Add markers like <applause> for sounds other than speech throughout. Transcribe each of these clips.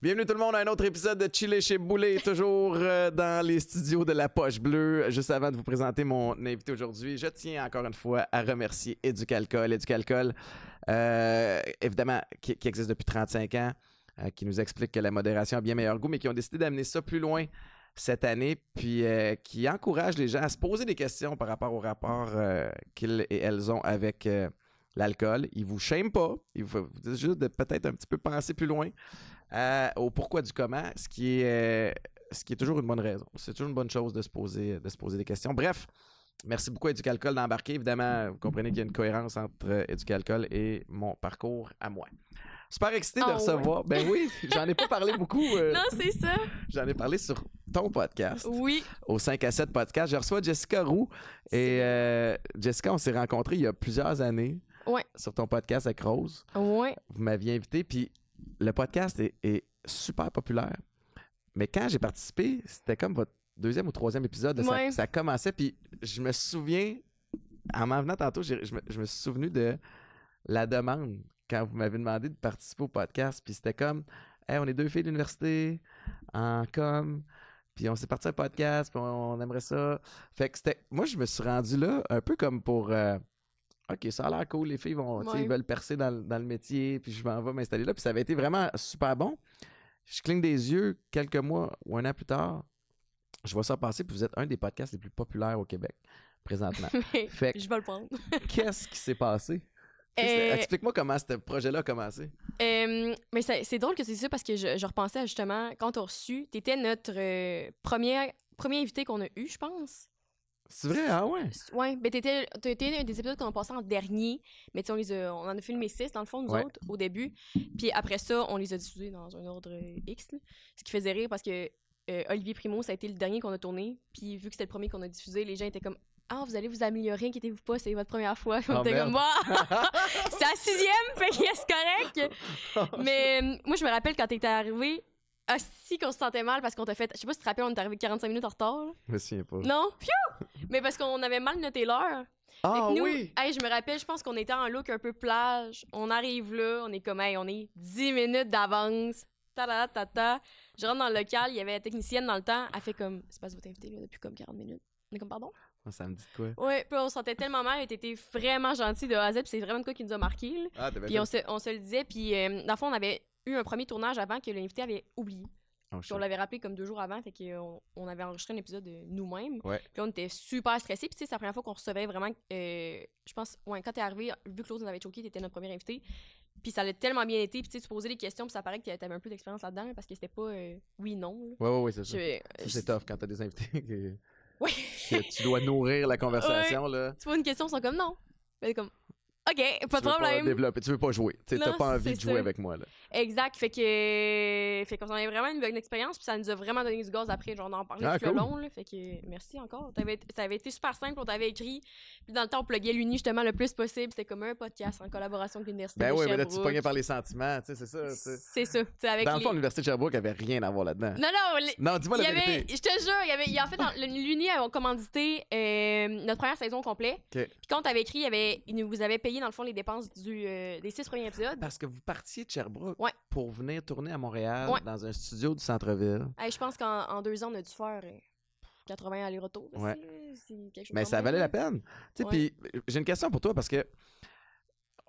Bienvenue tout le monde à un autre épisode de Chiller chez Boulet, toujours euh, dans les studios de la Poche Bleue. Juste avant de vous présenter mon invité aujourd'hui, je tiens encore une fois à remercier Éducalcool. Éducalcool, euh, évidemment, qui existe depuis 35 ans, euh, qui nous explique que la modération a bien meilleur goût, mais qui ont décidé d'amener ça plus loin cette année, puis euh, qui encourage les gens à se poser des questions par rapport au rapport euh, qu'ils et elles ont avec l'alcool. Ils vous shame pas, ils vous, disent juste de peut-être un petit peu penser plus loin au pourquoi du comment, ce qui est, ce qui est toujours une bonne raison. C'est toujours une bonne chose de se poser, de se poser des questions. Bref, merci beaucoup à Éducalcool d'embarquer. Évidemment, vous comprenez qu'il y a une cohérence entre Éducalcool et mon parcours à moi. Super excité de Ah recevoir. Ben oui, j'en ai pas parlé beaucoup. euh, <laughs> Non, c'est ça. j'en ai parlé sur ton podcast Oui. au 5 à 7 podcast. Je reçois Jessica Roux. Et euh, Jessica, on s'est rencontrés il y a plusieurs années Ouais. sur ton podcast avec Rose. Ouais. Vous m'aviez invité, puis le podcast est, est super populaire. Mais quand j'ai participé, c'était comme votre deuxième ou troisième épisode. Ça- Ouais. Ça, commençait, puis je me souviens, en m'en venant tantôt, je me, je me suis souvenu de la demande quand vous m'avez demandé de participer au podcast. Puis c'était comme, hey, on est deux filles d'université en com, puis on s'est parti un podcast, puis on, on aimerait ça. Fait que c'était, moi, je me suis rendu là un peu comme pour. euh, OK, ça a l'air cool, les filles vont, Ouais. ils veulent percer dans, le- dans le métier, puis je m'en vais m'installer là, puis ça avait été vraiment super bon. Je cligne des yeux quelques mois ou un an plus tard, je vois ça passer, puis vous êtes un des podcasts les plus populaires au Québec présentement. <laughs> Fait que, Je vais le prendre. qu'est-ce qui s'est passé? Euh, Explique-moi comment ce projet-là a commencé. Euh, mais c'est drôle que c'est ça parce que je, je repensais à justement quand on reçu, t'étais notre euh, premier, premier invité qu'on a eu, je pense. C'est vrai, ah ouais? Ouais, ben t'étais un des épisodes qu'on a passé en dernier, mais tu sais, on les a, on en a filmé six dans le fond nous Ouais. autres au début, puis après ça on les a diffusés dans un ordre X, là. ce qui faisait rire parce que euh, Olivier Primo ça a été le dernier qu'on a tourné, puis vu que c'était le premier qu'on a diffusé, les gens étaient comme ah vous allez vous améliorer, inquiétez-vous pas, c'est votre première fois, Oh, était comme. Wouah! <laughs> c'est la sixième, fait que c'est correct. <laughs> Mais euh, moi, je me rappelle quand t'étais arrivé, si qu'on se sentait mal parce qu'on t'a fait. Je sais pas si tu te rappelles, on est arrivé 45 minutes en retard. me souviens pas. Non? Piou! Mais parce qu'on avait mal noté l'heure. Ah nous, oui! hey, je me rappelle, je pense qu'on était en look un peu plage. On arrive là, on est comme, hey, on est 10 minutes d'avance. Ta ta ta ta. Je rentre dans le local, il y avait la technicienne dans le temps. Elle fait comme, c'est pas votre invité là, depuis comme 40 minutes. On est comme, pardon? <laughs> Ça me dit quoi? Ouais, puis on se sentait tellement mal, était vraiment gentille de A à Z, c'est vraiment de quoi qui nous a marqué. là. Ah, Puis on se, on se le disait, puis euh, dans le fond, on avait eu un premier tournage avant que l'invité avait oublié. Oh, Puis on l'avait rappelé comme deux jours avant, fait qu'on on avait enregistré un épisode de nous-mêmes. Ouais. Puis on était super stressés. Puis tu sais, c'est la première fois qu'on recevait vraiment. euh, je pense, ouais, quand t'es arrivé, vu que Claude nous avait choqué, t'étais notre premier invité. Puis ça allait tellement bien été. Puis tu sais, tu posais des questions, puis ça paraît que t'avais un peu d'expérience là-dedans, là, parce que c'était pas euh, oui, non. là. Ouais, ouais, ouais, c'est ça. Je- Ça, je- c'est tough quand t'as des invités <laughs> Ouais. <laughs> que tu dois nourrir la conversation, là. tu vois une question, ils sont comme non. Ben, comme, OK, pas tu de veux problème. développer, tu veux pas jouer. Tu Non, pas envie de jouer avec moi, là. Exact. Fait que. Fait qu'on en avait vraiment une bonne expérience, puis ça nous a vraiment donné du gaz après, genre d'en parler Ah, tout cool. le long. Là, fait que merci encore. Ça avait été super simple, on t'avait écrit. Puis dans le temps, on pluguait l'uni justement le plus possible. C'était comme un podcast en collaboration avec l'Université Ben de oui, mais là, tu Sherbrooke. pognais par les sentiments, tu sais, c'est ça. C'est ça. avec Dans le les- fond, l'Université de Sherbrooke avait rien à voir là-dedans. Non, non, les- Non, dis-moi la vérité. je te jure, il y avait, y a- en fait, l'Uni a commandité euh, notre première saison complète. Puis quand on t'avait écrit, il, y avait, il nous vous avait payé dans le fond les dépenses du, euh, des six premiers épisodes. Parce que vous partiez de Sherbrooke Ouais. pour venir tourner à Montréal Ouais. dans un studio du centre-ville. Hey, je pense qu'en en deux ans, on a dû faire euh, 80 allers-retours. Ouais. aussi, C'est quelque chose Mais ça valait la peine. Puis j'ai une question pour toi parce que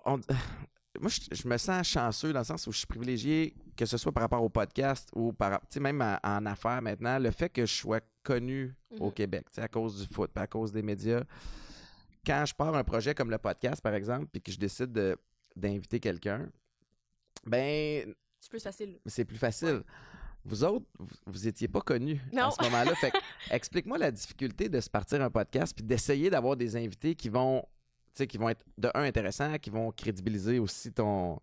on- <sighs> moi, je, je me sens chanceux dans le sens où je suis privilégié, que ce soit par rapport au podcast ou par, même en, en affaires maintenant, le fait que je sois connu au Mhm. Québec, à cause du foot, à cause des médias. Quand je pars un projet comme le podcast, par exemple, puis que je décide de- d'inviter quelqu'un, ben, C'est plus facile. c'est plus facile. Vous autres, vous, vous étiez pas connus à ce moment-là. Fait que, <laughs> explique-moi la difficulté de se partir un podcast puis d'essayer d'avoir des invités qui vont, qui vont être de un intéressants, qui vont crédibiliser aussi ton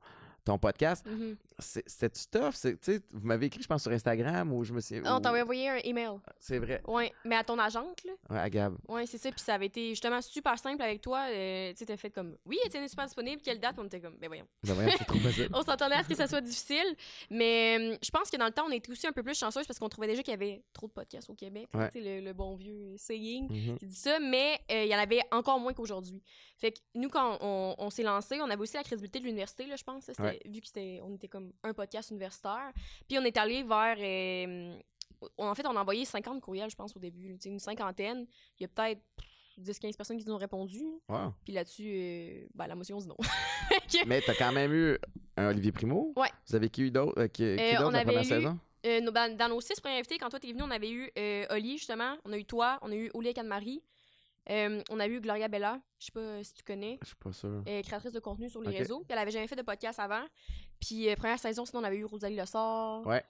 ton podcast. Mhm. C'est- C'était-tu tough? C'est- tu sais, Vous m'avez écrit, je pense, sur Instagram ou je me suis. On t'avait envoyé un email. C'est vrai. Ouais, mais à ton agente, là. Ouais, à Gab. Ouais, c'est ça. Puis ça avait été justement super simple avec toi. euh, tu sais, t'as fait comme, oui, Étienne est super disponible. Quelle date? On était comme, ben voyons. Ben voyons, c'est trop facile. <laughs> On s'attendait à ce que ça soit difficile. Mais euh, je pense que dans le temps, on était aussi un peu plus chanceuse parce qu'on trouvait déjà qu'il y avait trop de podcasts au Québec. Ouais. Tu sais, le, le bon vieux saying. Mhm. qui dit ça, mais euh, il y en avait encore moins qu'aujourd'hui. Fait que nous, quand on, on s'est lancé, on avait aussi la crédibilité de l'université, là, je pense. c'était-. Vu que c'était, on était comme un podcast universitaire. Puis on est allé vers. euh, en fait, on a envoyé 50 courriels, je pense, au début. Une cinquantaine. Il y a peut-être 10-15 personnes qui nous ont répondu. Wow. Puis là-dessus, euh, ben, la motion, c'est non. <laughs> Que, Mais t'as quand même eu un Olivier Primo? Ouais. Vous avez qui eu d'autres? euh, qui, qui Euh, on la avait première eu- saison? euh, nos- dans, dans nos six premiers invités, quand toi t'es venu, on avait eu Oli, justement. On a eu toi. On a eu Oli et Anne-Marie. Euh, on a eu Gloria Bella. Je sais pas si tu connais. Je suis pas sûr. euh, créatrice de contenu sur les réseaux. Elle avait jamais fait de podcast avant. Puis euh, première saison, sinon on avait eu Rosalie Lessard. Ouais.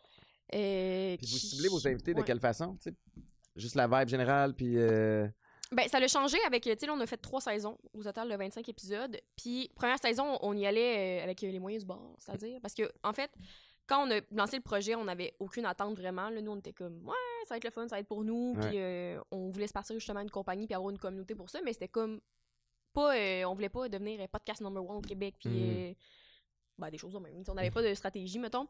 Euh, Puis vous ciblez vos invités de quelle façon? Juste la vibe générale, puis. euh, Ben, ça l'a changé avec, tu sais, on a fait trois saisons, au total de 25 épisodes. Puis, première saison, on y allait euh, avec euh, les moyens du bord, c'est-à-dire. Parce que, en fait, quand on a lancé le projet, on n'avait aucune attente vraiment. Là, nous, on était comme, ouais, ça va être le fun, ça va être pour nous. Ouais. Puis, euh, on voulait se partir justement une compagnie puis avoir une communauté pour ça. Mais c'était comme, pas, euh, on voulait pas devenir euh, podcast number one au Québec. Puis, Mhm. Ben, des choses de même. On n'avait pas de stratégie, mettons.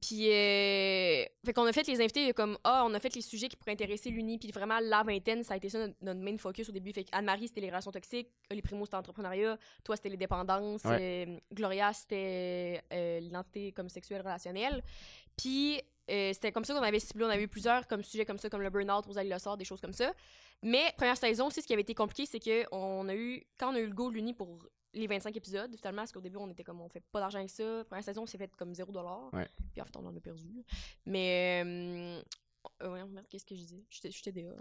Puis, euh, fait qu'on a fait les invités comme, ah, on a fait les sujets qui pourraient intéresser l'Uni, puis vraiment la vingtaine, ça a été ça notre, notre main focus au début. Fait Anne-Marie, c'était les relations toxiques, les Primo, c'était l'entrepreneuriat, toi, c'était les dépendances, euh, Gloria, c'était euh, l'identité comme sexuelle relationnelle. Puis, euh, c'était comme ça qu'on avait ciblé, on avait eu plusieurs comme sujets comme ça, comme le burn-out, Rosalie Le Sort, des choses comme ça. Mais, première saison aussi, ce qui avait été compliqué, c'est que on a eu, quand on a eu le go de l'Uni pour les 25 épisodes, finalement, parce qu'au début, on était comme, on fait pas d'argent avec ça. Première saison, on s'est fait comme 0 Ouais. Puis en fait, on en a perdu. Mais, euh, euh, ouais, merde, qu'est-ce que je disais? J'étais j'étais DA.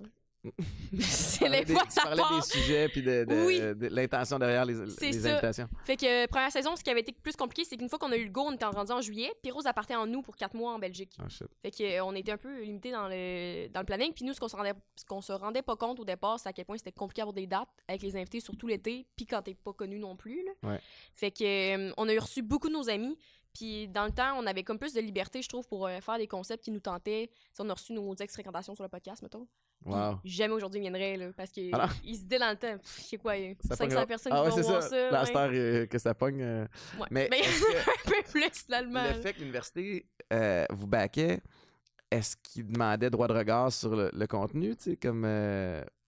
C'est les des- fois ça parlais part. des sujets, puis de, de- Oui. de l'intention derrière les, C'est les ça. invitations. Fait que euh, première saison, ce qui avait été plus compliqué, c'est qu'une fois qu'on a eu le go, on était rendu en juillet, puis Rose appartait en nous pour quatre mois en Belgique. Oh shit. Fait que euh, on était un peu limité dans le dans le planning. Puis nous, ce qu'on se rendait ce qu'on se rendait pas compte au départ, c'est à quel point c'était compliqué d'avoir des dates avec les invités, surtout l'été, puis quand t'es pas connu non plus. Là. Ouais. Fait que euh, on a eu reçu beaucoup de nos amis. Puis dans le temps, on avait comme plus de liberté, je trouve, pour euh, faire des concepts qui nous tentaient. Si on a reçu nos ex-fréquentations sur le podcast, mettons. Wow. Jamais aujourd'hui ils viendraient, là, parce qu'ils Alors? se disaient dans le temps. pff, Je sais quoi, euh, Ça 500 pognera- personnes Ah qui ouais, vont voir ça. ça. La ouais. star euh, que ça pogne. euh, Ouais. Mais <laughs> un peu plus, finalement. le fait que l'université vous baquait, est-ce qu'ils demandaient droit de regard sur le, le contenu, tu sais, comme.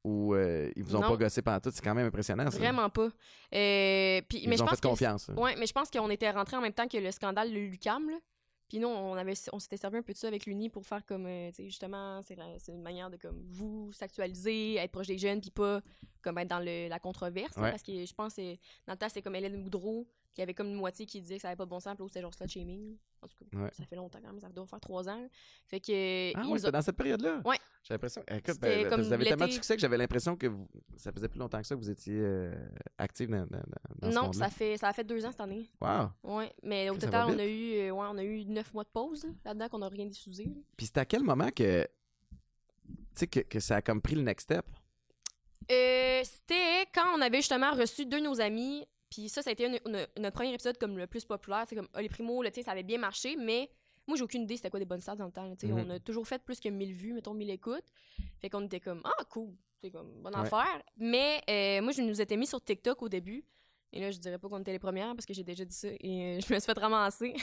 Ou euh, ils vous ont Non. pas gossé pendant tout? C'est quand même impressionnant, ça. Vraiment pas. Euh, puis, Ils mais vous je ont pense fait que confiance. Ouais, mais je pense qu'on était rentrés en même temps que le scandale de Lucam, là. Puis nous, on, avait, on s'était servi un peu de ça avec l'Uni pour faire comme, euh, tu sais, justement, c'est une manière de comme vous s'actualiser, être proche des jeunes, puis pas comme être dans le- la controverse. parce que je pense que dans le temps, c'est comme Hélène Boudreau, qui avait comme une moitié qui disait que ça avait pas de bon sens, puis l'autre, c'était genre slut shaming. En tout cas, Ouais. ça fait longtemps quand même, ça doit faire trois ans. Fait que. Ah ils ouais, c'était ont- dans cette période-là? Ouais. J'ai l'impression. Écoute, C'était ben, comme vous avez tellement de succès que j'avais l'impression que vous- ça faisait plus longtemps que ça que vous étiez euh, active dans, dans, dans ce Non, ça fait, ça a fait deux ans cette année. Wow. Ouais, mais au Ça total, on a eu, euh, ouais, on a eu neuf mois de pause là, là-dedans qu'on n'a rien diffusé. Puis c'est à quel moment que, tu sais, que, que ça a comme pris le next step? Euh, c'était quand on avait justement reçu deux de nos amis. Puis ça, ça a été une- une- notre premier épisode comme le plus populaire. C'est comme Oli Primo, là, ça avait bien marché, mais moi, j'ai aucune idée c'était quoi des bonnes stats dans le temps. là. Mhm. On a toujours fait plus que 1000 vues, mettons 1000 écoutes. Fait qu'on était comme, ah, cool, c'est comme, bonne Ouais. affaire. Mais euh, moi, je nous étais mis sur TikTok au début. Et là, je dirais pas qu'on était les premières parce que j'ai déjà dit ça et euh, je me suis fait ramasser.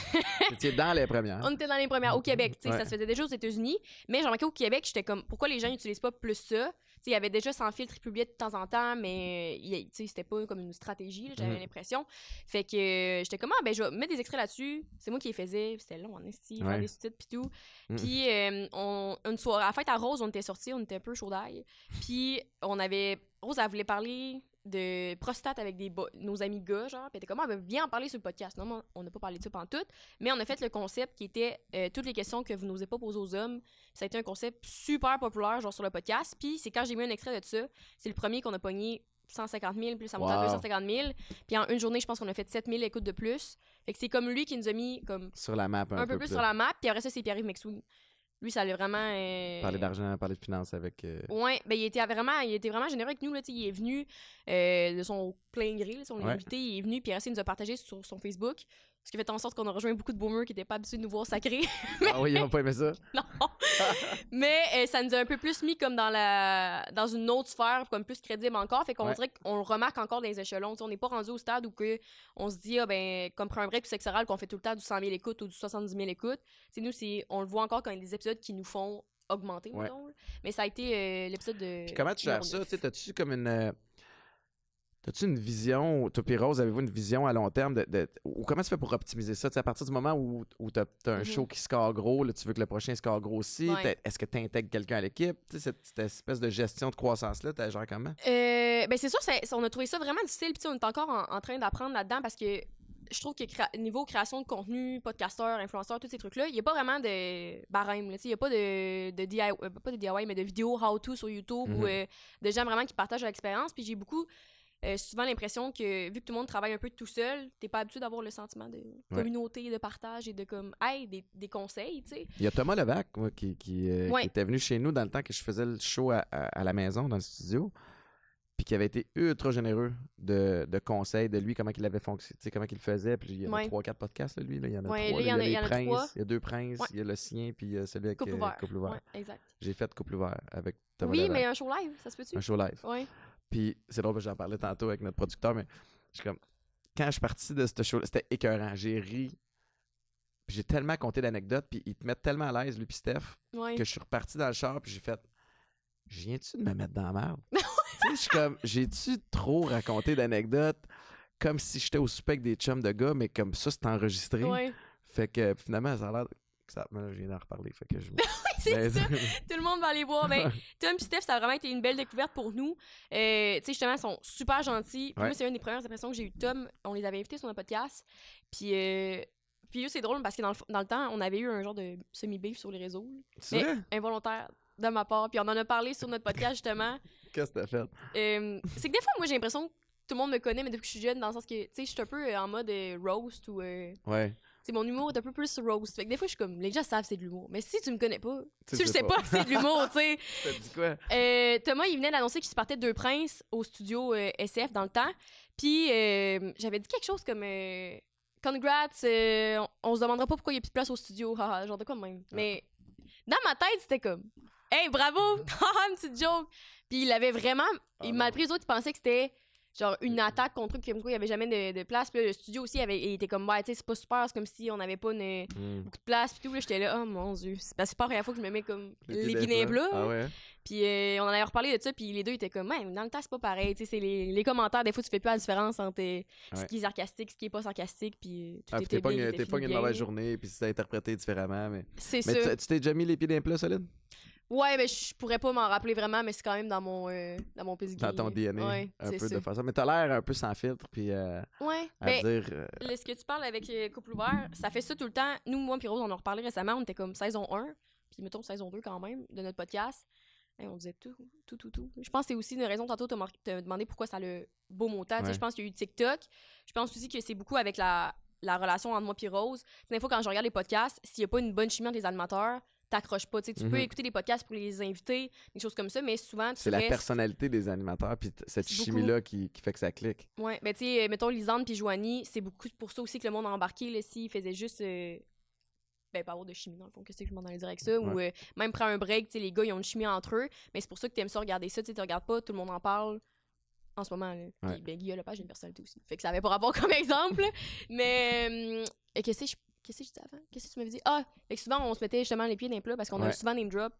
Étiez dans les premières. On était dans les premières au Québec, Ouais. ça se faisait déjà aux États-Unis, mais j'ai remarqué au Québec, j'étais comme pourquoi les gens n'utilisent pas plus ça? Il y avait déjà sans filtre, ils publiaient de temps en temps, mais il sais, c'était pas comme une stratégie, j'avais Mhm. l'impression. Fait que euh, j'étais comme ah ben je vais mettre des extraits là-dessus, c'est moi qui les faisais, puis c'était long en esti, Ouais. des sous-titres puis tout. Mhm. Puis euh, on une soirée à la fête à Rose, on était sortis, on était un peu chaud d'ail. Puis on avait Rose elle voulait parler de prostate avec des nos amis gars genre puis elle était comme ah ben viens en parler sur le podcast. Non on n'a pas parlé de ça pendant tout mais on a fait le concept qui était euh, toutes les questions que vous n'osez pas poser aux hommes. Ça a été un concept super populaire genre sur le podcast. Puis c'est quand j'ai mis un extrait de ça c'est le premier qu'on a pogné 150 000 puis ça monte à Wow. 250 000 puis en une journée je pense qu'on a fait 7 000 écoutes de plus. Fait que c'est comme lui qui nous a mis comme Sur la map un, un, peu, plus sur la map. Puis après ça c'est Pierre-Yves lui ça allait vraiment euh, Parler d'argent, parler de finances avec. euh, Ouais, ben il était vraiment, il était vraiment généreux avec nous là, il est venu euh, de son plein gré, là, si on l'a Ouais. invité, il est venu puis il nous a partagé sur son Facebook Ce qui fait en sorte qu'on a rejoint beaucoup de boomers qui n'étaient pas habitués de nous voir sacrés. Ah <laughs> oui, ils ont pas aimé ça. <laughs> non. Mais euh, ça nous a un peu plus mis comme dans la dans une autre sphère, comme plus crédible encore. Fait qu'on Ouais. dirait qu'on le remarque encore dans les échelons. T'sais, on n'est pas rendu au stade où que on se dit, ah ben, comme pour un break ou sexe oral, qu'on fait tout le temps du 100 000 écoutes ou du 70 000 écoutes. T'sais, nous, c'est, on le voit encore quand il y a des épisodes qui nous font augmenter, Ouais. mettons, là. Mais ça a été euh, l'épisode de. Puis comment tu gères ça? T'as-tu comme une. T'as-tu une vision, toi et Rose, avez-vous une vision à long terme de, de- ou comment tu fais pour optimiser ça? Tu sais, à partir du moment où, où t'as as un Mhm. show qui score gros, là, tu veux que le prochain score gros aussi, Ouais. est-ce que tu intègres quelqu'un à l'équipe? Cette, cette espèce de gestion de croissance-là, tu gères comment? Euh, ben c'est sûr, on a trouvé ça vraiment difficile. Puis on est encore en, en train d'apprendre là-dedans parce que je trouve que créa- niveau création de contenu, podcasteur, influenceur, tous ces trucs-là, il n'y a pas vraiment de barème. Il n'y a pas de, de DIY, euh, pas de DIY, mais de vidéos how-to sur YouTube ou euh, de gens vraiment qui partagent leur expérience. Puis j'ai beaucoup, euh, souvent l'impression que vu que tout le monde travaille un peu tout seul, t'es pas habitué d'avoir le sentiment de communauté, de partage et de comme, hey, des, des conseils, tu sais. Il y a Thomas Levac, moi, qui, qui, euh, qui était venu chez nous dans le temps que je faisais le show à, à- à la maison, dans le studio, puis qui avait été ultra généreux de, de conseils de lui, comment il avait fonctionné, tu sais, comment il faisait. Puis il y en a trois, quatre podcasts, là, lui. Là. Il y en a Ouais, trois. là, il y en a- les il y a princes, trois. il y a deux princes, il y a le sien, puis euh, celui avec Couple euh, ouvert. Couple ouvert. Exact. J'ai fait couple ouvert avec Thomas Oui, Levac. mais un show live, ça se peut-tu? un show live. Ouais. Puis c'est drôle, parce que j'en parlais tantôt avec notre producteur, mais je suis comme, quand je suis parti de ce show c'était écœurant. J'ai ri. Puis j'ai tellement compté d'anecdotes, puis ils te mettent tellement à l'aise, lui puis Steph, Ouais. que je suis reparti dans le char, puis j'ai fait, je viens-tu de me mettre dans la merde? <laughs> tu sais, je suis comme, j'ai-tu trop raconté d'anecdotes? Comme si j'étais au avec des chums de gars, mais comme ça, c'est enregistré. Ouais. Fait que finalement, ça a l'air. Là, je viens d'en reparler. Fait que je. <laughs> c'est Mais- ça. <laughs> Tout le monde va aller voir. Mais Tom et Steph, ça a vraiment été une belle découverte pour nous. Euh, tu sais, justement, ils sont super gentils. Puis Ouais. Moi, c'est une des premières impressions que j'ai eues de Tom. On les avait invités sur notre podcast. Puis, euh, puis eux, c'est drôle parce que dans le, dans le temps, on avait eu un genre de semi-beef sur les réseaux, Mais- vrai? involontaire de ma part. Puis on en a parlé sur notre podcast, justement. <laughs> Qu'est-ce que t'as fait? Euh, c'est que des fois, moi, j'ai l'impression que tout le monde me connaît, mais depuis que je suis jeune, dans le sens que, tu sais, je suis un peu euh, en mode euh, roast ou... Ouais. C'est mon humour est un peu plus roast. Fait que des fois, je suis comme, les gens savent c'est de l'humour. Mais si tu me connais pas, Tu tu, le sais pas. pas que c'est de l'humour, tu sais. <laughs> T'as dit quoi? Euh, Thomas, il venait d'annoncer qu'il se partait de Deux Princes au studio euh, SF dans le temps. Puis euh, j'avais dit quelque chose comme euh, Congrats, on, on se demandera pas pourquoi il y a plus de place au studio. haha, genre de quoi même. Mais dans ma tête, c'était comme Hey, bravo! <laughs> Une petite joke! Puis il avait vraiment. Ah il non. m'a pris les autres, il pensait que c'était genre une attaque contre eux, comme quoi il y avait jamais de, de place. Puis là, le studio aussi, il, avait, il était comme Ouais, tu sais, c'est pas super, c'est comme si on n'avait pas une- Hmm. beaucoup de place. Puis tout, là, j'étais là, oh mon dieu. C'est parce que c'est pas la première fois que je me mets comme dans bleus. Ah ouais? Puis euh, on en avait reparlé de ça, puis les deux étaient comme, Ouais, dans le temps, c'est pas pareil. Tu sais, c'est les, les commentaires, des fois, tu fais pas la différence entre euh, ce qui est sarcastique, ce qui est pas sarcastique, puis euh, tout Ah, puis était t'es pas, bien, t'es pas une mauvaise journée, puis c'est interprété différemment. Mais, C'est mais ça. tu tu t'es déjà mis les pieds d'un plat solide? Ouais, mais je pourrais pas m'en rappeler vraiment, mais c'est quand même dans mon, euh, dans mon pedigree. Dans ton DNA, Ouais, un peu ça. de façon. Mais t'as l'air un peu sans filtre, puis euh, Ouais, à dire. euh, le- ce que tu parles avec euh, Couple Ouvert, ça fait ça tout le temps. Nous, moi, puis Rose, on en a reparlé récemment, on était comme saison 1, puis mettons saison 2 quand même, de notre podcast. Et on disait tout, tout, tout, tout. Je pense que c'est aussi une raison, tantôt, tu m'as demandé pourquoi ça a le beau montant. Ouais. Je pense qu'il y a eu TikTok. Je pense aussi que c'est beaucoup avec la, la relation entre moi et Rose. Des fois, quand je regarde les podcasts, s'il n'y a pas une bonne chimie entre les animateurs, t'accroches pas. Tu sais, peux Mhm. écouter des podcasts pour les invités, des choses comme ça, mais souvent, tu C'est la personnalité des animateurs, puis cette C'est chimie-là qui, qui fait que ça clique. Ouais, ben tu sais, mettons Lisande puis Joanie, c'est beaucoup pour ça aussi que le monde a embarqué, là, s'ils faisaient juste. euh, Ben, pas avoir de chimie, dans le fond, qu'est-ce que je m'en allais dire avec ça, ou euh, même prendre un break, tu sais, les gars, ils ont une chimie entre eux, mais c'est pour ça que t'aimes ça regarder ça, tu sais, regardes pas, tout le monde en parle en ce moment, là. Puis, Ouais. ben, Guillaume Lepage a une personnalité aussi. Fait que ça avait pas rapport <laughs> comme exemple, mais. euh, et que je. Qu'est-ce que je disais avant? Qu'est-ce que tu m'avais dit? Ah! Fait que souvent, on se mettait justement les pieds dans les plats parce qu'on Ouais. a souvent name drop.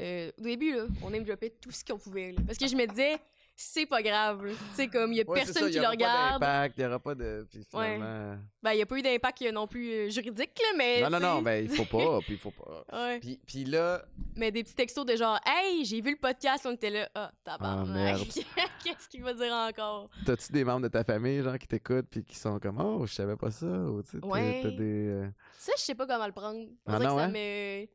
Euh, au début, là, on name dropait tout ce qu'on pouvait, là. Parce que je me disais, c'est pas grave, sais, comme, il y a Ouais, c'est personne ça, qui y le aura regarde. Pas d'impact, il n'y aura pas de. Ouais. finalement. Ben, il n'y a pas eu d'impact non plus euh, juridique, là, mais. Non, non, non, ben il faut pas, puis il faut pas. <laughs> Ouais. Puis, puis là, Mais des petits textos de genre, hey, j'ai vu le podcast, on était là, ah, tabarnak. merde. <laughs> Qu'est-ce qu'il va dire encore? t'as-tu des membres de ta famille, genre, qui t'écoutent, puis qui sont comme, oh, je savais pas ça, ou tu sais, Ouais. t'as des. euh, Ça, je sais pas comment le prendre. Ah non, que ça hein? me.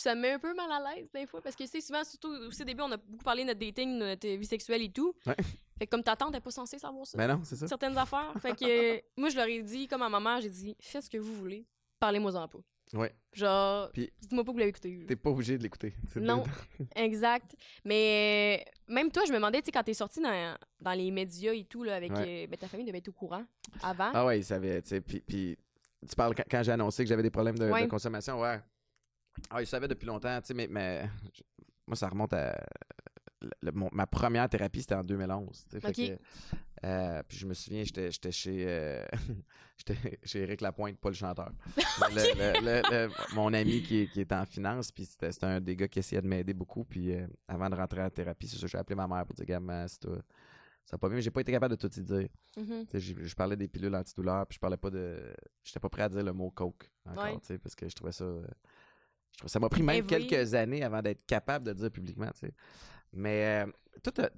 Ça me met un peu mal à l'aise des fois parce que tu sais souvent surtout aussi au début on a beaucoup parlé de notre dating, de notre vie sexuelle et tout. Ouais. Fait que comme ta tante est pas censée savoir ça. Mais non, c'est ça. certaines affaires. Fait que euh, <laughs> moi je leur ai dit comme à maman, j'ai dit faites ce que vous voulez. parlez-moi-en pas. Ouais. Genre, dites-moi pas que vous l'avez écouté. T'es pas obligé de l'écouter. Non. <laughs> Exact. Mais euh, même toi, je me demandais, tu sais, quand t'es sorti dans, dans les médias et tout, là, avec Ouais. euh, ben, ta famille devait être au courant avant. Ah ouais, il savait, tu sais. Puis, tu parles quand, quand j'ai annoncé que j'avais des problèmes de, de consommation, ouais. Ah, il savait depuis longtemps, tu sais, mais, mais je- moi, ça remonte à. le- le- mon- ma première thérapie, c'était en 2011. tu sais, fait Ok. que, euh, puis je me souviens, j'étais chez, euh, <laughs> j'étais chez Éric Lapointe, pas <laughs> le chanteur. Le- le- mon ami qui, est- qui est en finance, puis c'était c'était un des gars qui essayait de m'aider beaucoup. Puis euh, avant de rentrer en thérapie, c'est ça, j'ai appelé ma mère pour dire, gamin, c'est toi. Ça pas bien, mais j'ai pas été capable de tout y dire. Mhm. J'ai- je parlais des pilules antidouleurs, puis je parlais pas de. J'étais pas prêt à dire le mot coke encore, Ouais. tu sais, parce que je trouvais ça. Je ça m'a pris même Avouer. quelques années avant d'être capable de le dire publiquement, tu sais. Mais euh, toi, t'as-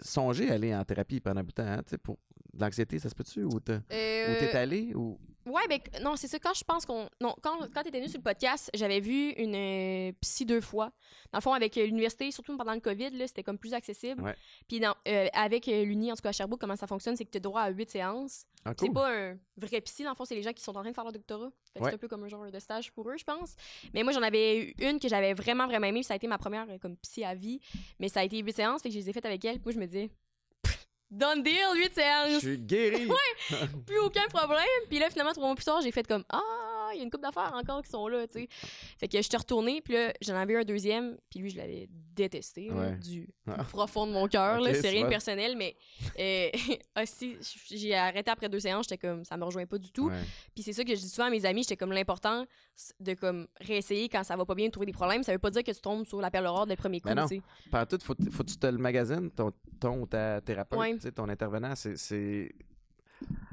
songé à aller en thérapie pendant un bout de temps, hein, tu sais, pour l'anxiété, ça se peut-tu? Ou Euh, t'es allé? Ou... Ouais, ben non, c'est ça. Quand je pense qu'on. Non, quand, quand t'étais venu sur le podcast, j'avais vu une euh, psy deux fois. Dans le fond, avec euh, l'université, surtout pendant le COVID, c'était comme plus accessible. Ouais. Puis dans- euh, avec l'Uni, en tout cas à Sherbrooke, comment ça fonctionne, c'est que tu as droit à huit séances. Ah, C'est cool. pas un vrai psy, dans le fond, c'est les gens qui sont en train de faire leur doctorat. Ouais. C'est un peu comme un genre de stage pour eux, je pense. Mais moi, j'en avais eu une que j'avais vraiment, vraiment aimée. Ça a été ma première comme psy à vie. Mais ça a été huit séances, fait que je les ai faites avec elle. Puis moi, je me dis, done deal, huit Je séances! suis guéri! <laughs> plus aucun problème. Puis là, finalement, trois mois plus tard, j'ai fait comme Ah, il y a une couple d'affaires encore qui sont là, tu sais. Fait que je suis retournée, puis là, j'en avais eu un deuxième, puis lui, je l'avais détesté, là, Ouais. du Ah. profond de mon cœur, là. Ok, C'est rien de personnel, mais euh, <laughs> aussi, j'ai arrêté après deux séances, j'étais comme Ça me rejoint pas du tout. Ouais. Puis c'est ça que je dis souvent à mes amis, j'étais comme l'important de comme réessayer quand ça va pas bien, de trouver des problèmes. Ça veut pas dire que tu tombes sur la perle rare des premiers coups, tu sais. Par tout, faut, faut que tu te le magasines, ton, ton ta thérapeute, Ouais. ton intervenant. c'est-.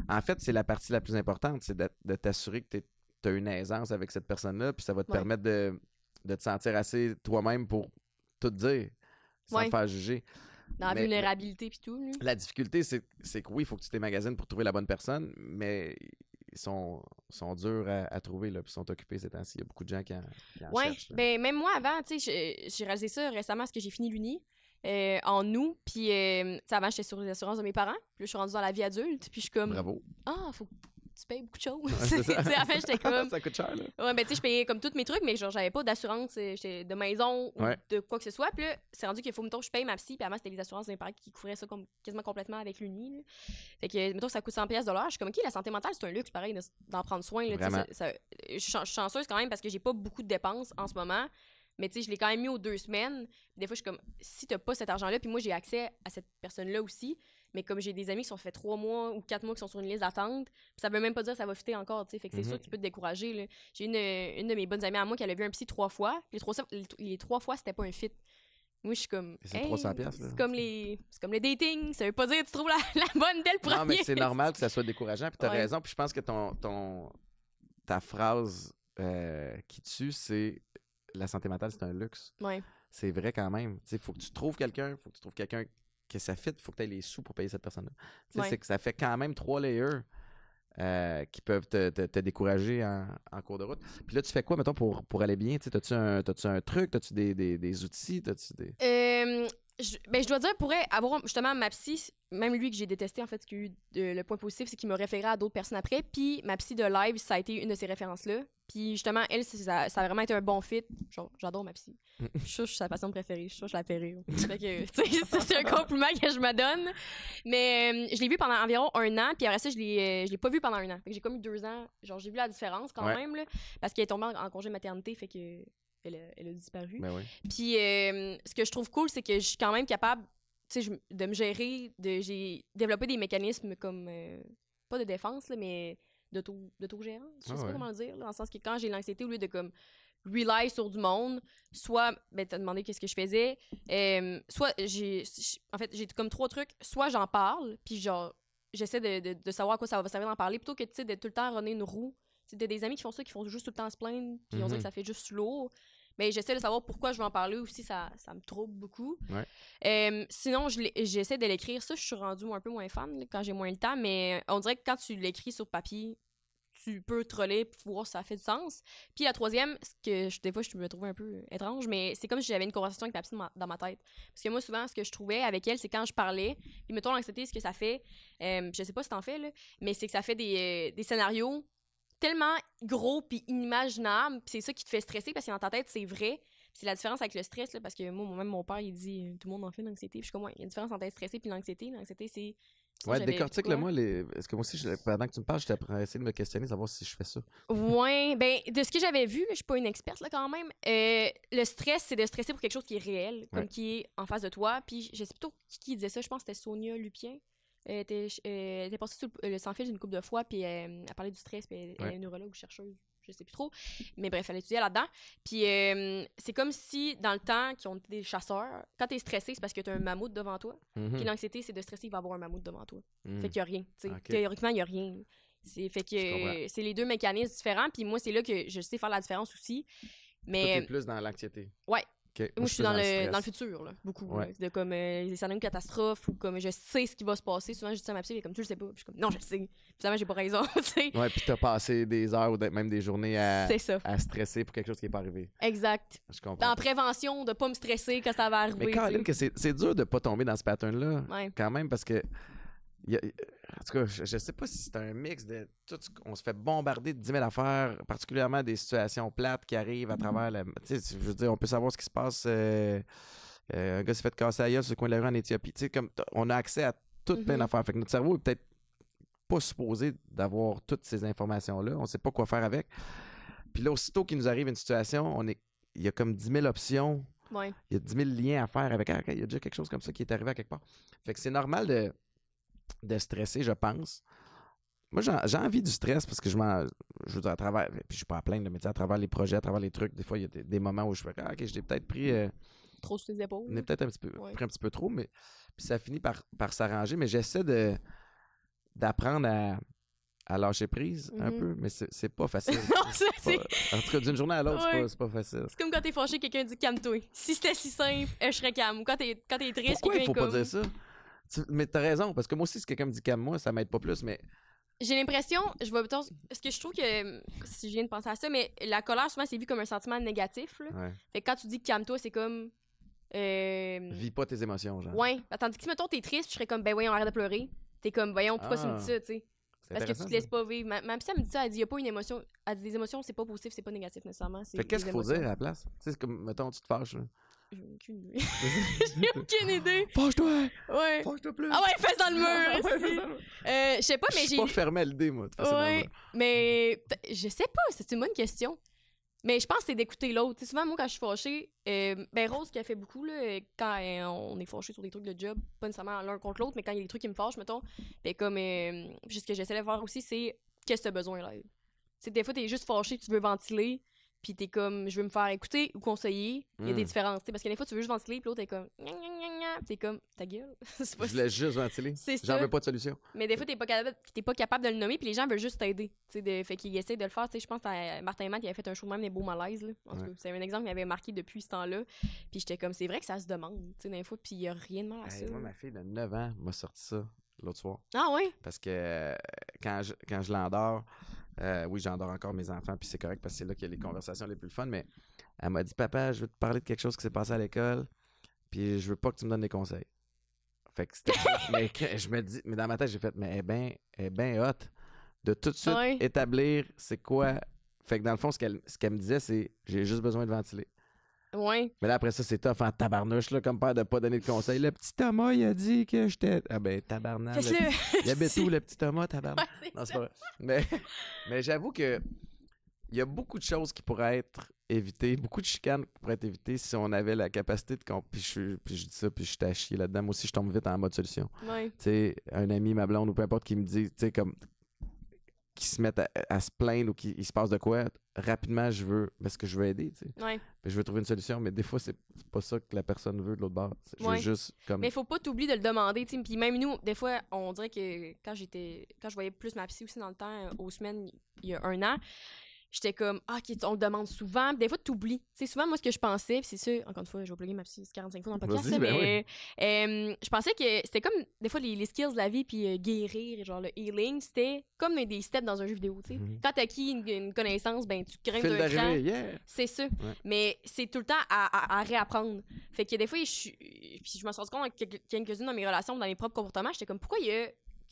En fait, c'est la partie la plus importante, c'est de, de t'assurer que tu as une aisance avec cette personne-là, puis ça va te Ouais. permettre de, de te sentir assez toi-même pour tout dire, sans Ouais. te faire juger. Dans la Mais- vulnérabilité, puis tout. là. La difficulté, c'est que oui, il faut que tu t'émagasines pour trouver la bonne personne, mais ils sont, sont durs à, à trouver, là, puis sont occupés ces temps-ci. Il y a beaucoup de gens qui en, qui en Ouais, cherchent. ben même moi avant, tu sais, j'ai- réalisé ça récemment parce que j'ai fini l'uni euh, en août, puis euh, tu avant j'étais sur les assurances de mes parents, puis là je suis rendue dans la vie adulte, puis je suis comme Bravo. ah, faut tu payes beaucoup de choses. Ouais, <laughs> ça. J'étais <laughs> comme ça coûte cher, là. ouais, ben tu sais, je payais comme tous mes trucs, mais genre j'avais pas d'assurance euh, de maison ou Ouais. de quoi que ce soit, puis là c'est rendu qu'il faut mettons je paye ma psy, puis avant c'était les assurances de mes parents qui couvraient ça comme quasiment complètement avec l'uni. Fait que mettons ça coûte 100 pièces de l'heure, je suis comme OK, la santé mentale c'est un luxe pareil de- d'en prendre soin là, ça- ça- je suis chanceuse quand même parce que j'ai pas beaucoup de dépenses en ce moment. Mais tu sais, je l'ai quand même mis aux deux semaines. Des fois, je suis comme, si t'as pas cet argent-là, puis moi, j'ai accès à cette personne-là aussi. Mais comme j'ai des amis qui sont fait trois mois ou quatre mois qui sont sur une liste d'attente, ça veut même pas dire que ça va fitter encore, tu sais. Fait que c'est Mhm. sûr, tu peux te décourager. J'ai une, une de mes bonnes amies à moi qui elle a vu un psy trois fois. Les trois, les, les trois fois, c'était pas un fit. Moi, je suis comme. C'est 300 piastres, là. C'est comme les. Comme le dating. Ça veut pas dire que tu trouves la, <laughs> la bonne dès le premier. Non, mais c'est normal que ça soit décourageant. Puis t'as Ouais. raison. Puis je pense que ton, ton, ta phrase euh, qui tue, c'est la santé mentale, c'est un luxe. Ouais. C'est vrai quand même. Il faut que tu trouves quelqu'un, faut que tu trouves quelqu'un que ça fit, faut que tu aies les sous pour payer cette personne-là. Tu sais, Ouais. C'est que ça fait quand même trois layers euh, qui peuvent te, te- te décourager en, en cours de route. Puis là, tu fais quoi, mettons, pour, pour aller bien? Tu T'as-tu un, t'as-tu un truc? T'as-tu des, des, des outils? T'as-tu des... Euh, je, ben, je dois dire, pourrait avoir justement ma psy, même lui que j'ai détesté, en fait, ce qui a eu de- le point positif, c'est qu'il m'a référé à d'autres personnes après. Puis ma psy de live, ça a été une de ces références-là. Puis justement, elle, ça, ça a vraiment été un bon fit. J'adore ma psy. Je suis sûre que je suis sa passion préférée. Je suis je la fais <laughs> rire. Fait que, tu sais, ça, c'est un compliment que je me donne. Mais euh, je l'ai vu pendant environ un an. Puis après ça, je l'ai, euh, je l'ai pas vu pendant un an. J'ai comme eu deux ans. Genre, j'ai vu la différence quand Ouais. même, là. Parce qu'elle est tombée en, en congé maternité. Fait que. Elle a, elle a disparu. Ben oui. Puis euh, ce que je trouve cool, c'est que je suis quand même capable tu sais, je- de me gérer. De, j'ai développé des mécanismes comme. euh, pas de défense, là, mais d'autogérance. Je sais Ah pas ouais. comment le dire. là, dans le sens que quand j'ai l'anxiété, au lieu de comme rely sur du monde, soit. Ben, t'as demandé qu'est-ce que je faisais. euh, soit j'ai. En fait, j'ai comme trois trucs. Soit j'en parle, puis genre. J'essaie de, de, de savoir à quoi ça va servir d'en parler plutôt que tu sais, de tout le temps runner une roue. Tu sais, t'as des amis qui font ça, qui font juste tout le temps se plaindre, puis on dirait Mhm. que ça fait juste lourd. Mais j'essaie de savoir pourquoi je veux en parler aussi, ça, ça me trouble beaucoup. Ouais. Euh, sinon, je j'essaie de l'écrire. Ça, je suis rendue un peu moins fan là, quand j'ai moins le temps, mais on dirait que quand tu l'écris sur papier, tu peux troller pour voir si ça fait du sens. Puis la troisième, ce que je- des fois je me trouve un peu étrange, mais c'est comme si j'avais une conversation avec ma- dans ma tête. Parce que moi, souvent, ce que je trouvais avec elle, c'est quand je parlais, puis mettons l'anxiété, ce que ça fait, euh, je sais pas si t'en fais, là, mais c'est que ça fait des, euh, des scénarios tellement gros puis inimaginable, puis c'est ça qui te fait stresser parce que dans ta tête, c'est vrai. C'est la différence avec le stress, là, parce que moi, même mon père, il dit tout le monde en fait l'anxiété. Puis je suis comme, ouais, il y a une différence entre être stressé et l'anxiété. L'anxiété, c'est. Ouais, décortique-le moi. Les... Parce que moi aussi, je- pendant que tu me parles, j'étais à essayer de me questionner, savoir si je fais ça. Ouais, ben, de ce que j'avais vu, je suis pas une experte, là, quand même. euh, le stress, c'est de stresser pour quelque chose qui est réel, comme Ouais. qui est en face de toi. Puis je sais plutôt qui, qui disait ça, je pense que c'était Sonia Lupien. Elle était, elle était passée sur le, le sans fil une couple de fois, puis euh, elle parlait du stress, puis elle, elle Ouais. est neurologue ou chercheuse, je sais plus trop. Mais bref, elle étudiait là-dedans. Puis euh, c'est comme si, dans le temps, qui ont été des chasseurs, quand t'es stressé, c'est parce que t'as un mammouth devant toi. Mhm. Puis l'anxiété, c'est de stresser, il va avoir un mammouth devant toi. Mhm. Fait qu'il y a rien. Théoriquement, il y a rien. C'est fait que c'est les deux mécanismes différents. Puis moi, c'est là que je sais faire la différence aussi. Toi, Mais t'es plus dans l'anxiété. ouais. Moi, je suis dans le, dans le futur, là, beaucoup. Ouais. là. De comme euh, scénarios de catastrophe ou comme je sais ce qui va se passer. Souvent, je dis ça à ma psy, est comme tu le sais pas. Puis je suis comme non, je le sais. Finalement, j'ai pas raison. <laughs> tu sais. Ouais, puis t'as passé des heures ou même des journées à, ça. à stresser pour quelque chose qui n'est pas arrivé. Exact. Je comprends. Dans prévention, de pas me stresser quand ça va arriver. Mais que c'est c'est dur de pas tomber dans ce pattern-là, Ouais. quand même, parce que. Il y a- en tout cas, je, je sais pas si c'est un mix de tout. ce qu'on se fait bombarder de 10 000 affaires, particulièrement des situations plates qui arrivent à travers la. Tu sais, je veux dire, on peut savoir ce qui se passe. euh, euh, un gars s'est fait casser gueule sur le coin de la rue en Éthiopie. Tu sais, comme on a accès à toutes plein Mhm. d'affaires. Fait que notre cerveau est peut-être pas supposé d'avoir toutes ces informations-là. On sait pas quoi faire avec. Puis là, aussitôt qu'il nous arrive une situation, on est. Il y a comme 10 000 options Ouais. il y a 10 000 liens à faire avec. Ah, il y a déjà quelque chose comme ça qui est arrivé à quelque part. Fait que c'est normal de, de stresser, je pense. Moi, j'ai envie du stress parce que je m'en. Je veux dire, à travers. Puis je suis pas à plaindre, mais tu sais, à travers les projets, à travers les trucs, des fois, il y a des, des moments où je fais Ah, ok, j'ai peut-être pris. euh, Trop sur tes épaules. on est peut-être un petit peu, Ouais. pris un petit peu trop, mais. Puis ça finit par, par s'arranger, mais j'essaie de d'apprendre à, à lâcher prise un Mhm. peu, mais c'est pas facile. <laughs> Non, ça, pas- en tout cas, d'une journée à l'autre, c'est Ouais. pas- c'est pas facile. c'est comme quand t'es fâché, quelqu'un dit calme-toi. Si c'était si simple, euh, je serais calme. Ou quand t'es quand t'es triste, Pourquoi il quelqu'un faut est pas comme... dire ça? Mais t'as raison, parce que moi aussi, si quelqu'un me dit calme-moi, ça m'aide pas plus, mais J'ai l'impression, je vois plutôt. Ce que je trouve que. Si je viens de penser à ça, mais la colère, souvent, c'est vu comme un sentiment négatif. Là. ouais. Fait que quand tu dis calme-toi, c'est comme. Euh, vis pas tes émotions, genre. ouais. Tandis que si, mettons, t'es triste, je serais comme, ben voyons, arrête de pleurer. T'es comme, voyons, pourquoi tu me dis Ah. ça, tu sais? Parce que tu te laisses pas vivre. Ma, ma psy, elle me dit ça, elle dit, y a pas une émotion. Elle dit, des émotions, c'est pas positif, c'est pas négatif nécessairement. Fait que qu'est-ce qu'il faut dire à la place? Tu sais, comme, mettons, tu te fâches. là. J'ai aucune idée. <laughs> <laughs> J'ai aucune idée. Fâche-toi! Ouais. Fâche-toi plus! Ah ouais, fesse dans le mur! Euh, je sais pas, Je mais suis j'ai. pas fermé à l'idée, moi. de dans Ouais, mais t- je sais pas, c'est une bonne question. Mais je pense que c'est d'écouter l'autre. Tu sais, souvent, moi, quand je suis fâchée, euh, ben Rose qui a fait beaucoup, là, euh, quand euh, on est fâché sur des trucs de job, pas nécessairement l'un contre l'autre, mais quand il y a des trucs qui me fâchent, mettons, ben comme, euh, ce que j'essaie de faire aussi, c'est qu'est-ce que t'as besoin, là? Tu sais, des fois, t'es juste fâché, tu veux ventiler, puis t'es comme, je veux me faire écouter ou conseiller. Il y a des Mm. différences, parce que des fois, tu veux juste ventiler, puis l'autre est comme, t'es comme, ta gueule. <laughs> c'est pas Je voulais juste ventiler. J'en veux pas de solution. mais des fois, t'es pas, capable, t'es pas capable de le nommer, puis les gens veulent juste t'aider. Tu sais, de- fait qu'ils essaient de le faire. Je pense à Martin Matt, il avait fait un show de même des beaux malaises. Là. En tout Ouais. cas, c'est un exemple qui m'avait marqué depuis ce temps-là. Puis j'étais comme, c'est vrai que ça se demande, tu sais, des fois, puis il y a rien de mal à Hey, ça. moi, ma fille de 9 ans m'a sorti ça l'autre soir. Ah ouais? Parce que euh, quand je, quand je l'endors, euh, oui, j'endors encore mes enfants, puis c'est correct parce que c'est là qu'il y a les conversations les plus fun, mais elle m'a dit Papa, je veux te parler de quelque chose qui s'est passé à l'école, puis je veux pas que tu me donnes des conseils. Fait que c'était. <laughs> mais je me dis, mais dans ma tête, j'ai fait, mais elle est bien bien hot de tout de suite établir c'est quoi. Fait que dans le fond, ce qu'elle ce qu'elle me disait, c'est j'ai juste besoin de ventiler. Ouais. Mais là, après ça, c'est tough en tabarnouche, là, comme père de pas donner de conseils. Le petit Thomas, il a dit que j'étais. Ah ben, tabarnak. le Fais-le. il habite où, le petit Thomas, tabarnak? Ouais, Non, c'est pas vrai. Mais, mais j'avoue que il y a beaucoup de choses qui pourraient être évitées, beaucoup de chicanes qui pourraient être évitées si on avait la capacité de... Puis je, suis- puis je dis ça, puis je suis à chier là-dedans. Moi aussi, je tombe vite en mode solution. Ouais. Tu sais, un ami, ma blonde ou peu importe qui me dit, tu sais, comme... qui se mettent à, à se plaindre ou qui il se passe de quoi, rapidement, je veux... Parce que je veux aider, tu sais. Ouais. Je veux trouver une solution, mais des fois, c'est pas ça que la personne veut de l'autre bord. Je veux juste comme... Mais faut pas t'oublier de le demander, tu sais. Puis même nous, des fois, on dirait que quand j'étais, quand je voyais plus ma psy aussi dans le temps, euh, aux semaines, il y a un an, j'étais comme, ah, ok, on le demande souvent. Des fois, t'oublies. Tu sais, souvent, moi, ce que je pensais, c'est ça, encore une fois, j'ai oublié ma psy 45 fois dans le podcast, ben mais euh, je pensais que c'était comme, des fois, les, les skills de la vie, puis euh, guérir, genre le healing, c'était comme des steps dans un jeu vidéo, tu sais. Mhm. Quand t'acquis une, une connaissance, ben, tu grimpes Fil d'un cran. yeah! C'est ça. Mais c'est tout le temps à, à- à réapprendre. Fait que des fois, je. Puis je me suis rendu compte quelques- quelques-unes dans mes relations, dans mes propres comportements, j'étais comme, pourquoi il y a.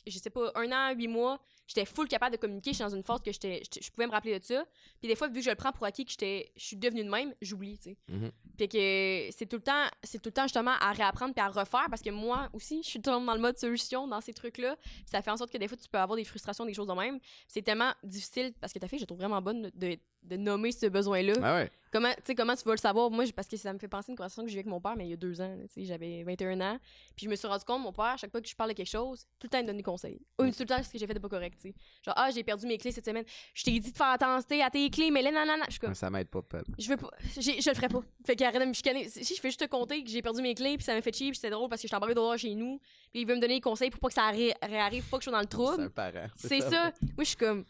je sais pas, un an, huit mois, j'étais full capable de communiquer, j'étais dans une force que j'étais, je pouvais me rappeler de ça. Puis des fois, vu que je le prends pour acquis, que j'étais, je suis devenue de même, j'oublie, tu sais. Mhm. Puis que c'est tout le temps, c'est tout le temps justement à réapprendre puis à refaire parce que moi aussi, je suis toujours dans le mode solution dans ces trucs-là. Puis ça fait en sorte que des fois, tu peux avoir des frustrations, des choses de même. C'est tellement difficile parce que ta fille, je la trouve vraiment bonne de, de nommer ce besoin-là. Ah ouais. Comment, tu sais, comment tu vas le savoir? Moi, parce que ça me fait penser à une conversation que j'ai eu avec mon père, mais il y a deux ans. J'avais 21 ans. Puis je me suis rendu compte, mon père, à chaque fois que je parle de quelque chose, tout le temps, il me donne des conseils. Ou tout le temps, ce que j'ai fait de pas correct. Genre, ah, j'ai perdu mes clés cette semaine. Je t'ai dit de faire attention à tes clés, mais là, non, non, non. Je suis comme, Ça m'aide pas, Pat. je veux pas. Je le ferai pas. Fait qu'il arrête de me chicaner. Si je fais juste te compter que j'ai perdu mes clés, puis ça m'a fait chier, puis c'était drôle parce que je t'embarque dehors chez nous, puis il veut me donner des conseils pour pas que ça ré- réarrive, pour pas que je sois dans le trouble. C'est ça. Moi, je suis comme.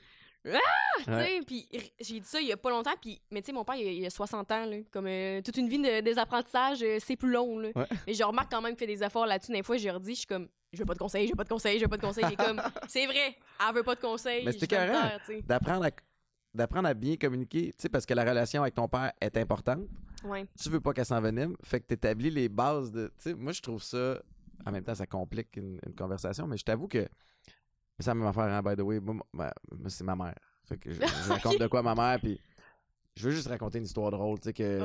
Ah! Sais, puis j'ai dit ça il y a pas longtemps, puis. Mais tu sais, mon père, il a, il a 60 ans, là. Comme euh, toute une vie de, des apprentissages, euh, c'est plus long, là. Ouais. Mais je remarque quand même qu'il fait des efforts là-dessus. Des fois, je leur dis, je suis comme. Je veux pas de conseils, je veux pas de conseils, je veux pas de conseils. Il est comme. C'est vrai, elle veut pas de conseils. Mais c'était je vais me carré. taire, tu sais. D'apprendre à d'apprendre à bien communiquer, tu sais, parce que la relation avec ton père est importante. Ouais. Tu veux pas qu'elle s'envenime, fait que tu établis les bases de. Tu sais, moi, je trouve ça. En même temps, ça complique une, une conversation, mais je t'avoue que. Ça m'a fait hein, by the way. Moi, c'est ma mère. Fait que je, je <laughs> raconte de quoi ma mère, puis. Je veux juste raconter une histoire drôle, tu sais, que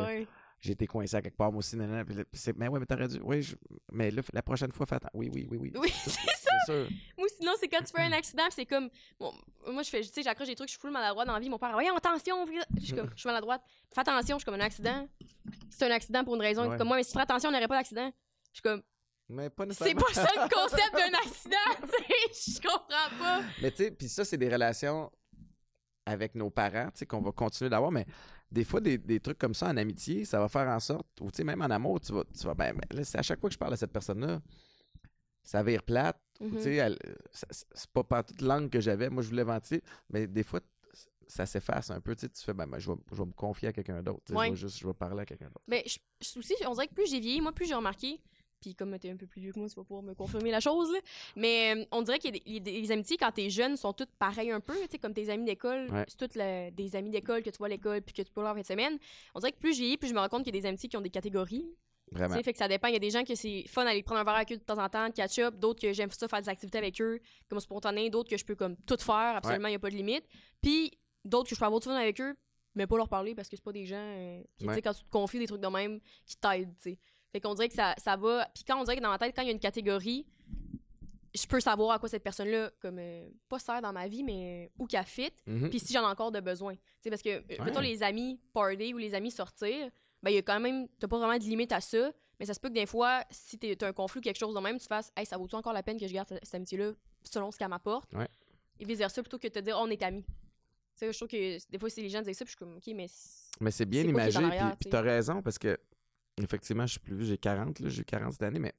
j'ai été coincé à quelque part, moi aussi, nanana, puis là, puis c'est, mais ouais, mais t'aurais dû. Oui, je- mais là, la prochaine fois, fais attention. Oui, oui, oui, oui. Oui, <laughs> c'est ça. Sûr. Moi, sinon, c'est quand tu fais un accident, pis c'est comme. bon, moi, je fais, tu sais, j'accroche des trucs, je suis full maladroite dans la vie. Mon père, voyons, attention. Je suis comme, je suis maladroite. Fais attention, je suis comme un accident. C'est un accident pour une raison. Ouais. Comme moi, mais si tu ferais attention, on n'aurait pas d'accident. Je suis comme, Mais pas c'est pas ça le concept d'un accident, <laughs> tu sais. Je comprends pas. Mais tu sais, puis ça, c'est des relations avec nos parents, tu sais, qu'on va continuer d'avoir, mais des fois, des, des trucs comme ça en amitié, ça va faire en sorte, ou tu sais, même en amour, tu vas, tu vas ben, ben, là, à chaque fois que je parle à cette personne-là, ça vire plate, Mhm. tu sais, ça- ça- c'est pas par toute langue que j'avais, moi, je voulais ventiler, mais des fois, ça s'efface un peu, tu sais, tu fais, ben, ben, je, vais, je vais me confier à quelqu'un d'autre, sais, Ouais. je vais juste, je vais parler à quelqu'un d'autre. Mais je, je- aussi, on dirait que plus j'ai vieilli, moi, plus j'ai remarqué. Puis comme t'es un peu plus vieux que moi, tu vas pouvoir me confirmer la chose, là. Mais euh, on dirait que les, amitiés, quand t'es jeune, sont toutes pareilles un peu. Sais, comme tes amis d'école, Ouais. c'est toutes des amis d'école que tu vois à l'école puis que tu peux voir en fin de semaine. On dirait que plus j'ai plus je me rends compte qu'il y a des amitiés qui ont des catégories. Vraiment. fait que ça dépend. Il y a des gens que c'est fun d'aller prendre un verre avec eux de temps en temps, de catch-up. D'autres que j'aime ça faire des activités avec eux, comme spontané. D'autres que je peux comme tout faire, absolument, il n'y a pas de limite. Puis d'autres que je peux avoir du fun avec eux, mais pas leur parler parce que c'est pas des gens euh, qui, Ouais. quand tu te confies des trucs de même, qui t'aident. Fait qu'on dirait que ça, ça va. Puis quand on dirait que dans ma tête, quand il y a une catégorie, je peux savoir à quoi cette personne-là, comme, euh, pas sert dans ma vie, mais où qu'elle fit. Mhm. Puis si j'en ai encore de besoin. Tu sais, parce que, euh, mettons, Ouais. les amis party ou les amis sortir, ben, il y a quand même, t'as pas vraiment de limite à ça. Mais ça se peut que des fois, si t'as un conflit ou quelque chose de même, tu fasses, hey, ça vaut-tu encore la peine que je garde cette, cette amitié-là selon ce qu'elle m'apporte? Ouais. Et vice-versa, plutôt que de te dire, on est amis. Tu sais, je trouve que des fois, si les gens disent ça, puis je suis comme, ok, mais. Mais c'est bien imagé, puis, t'as raison, parce que, effectivement, je suis plus vieux, j'ai 40, là, j'ai eu 40 cette année, mais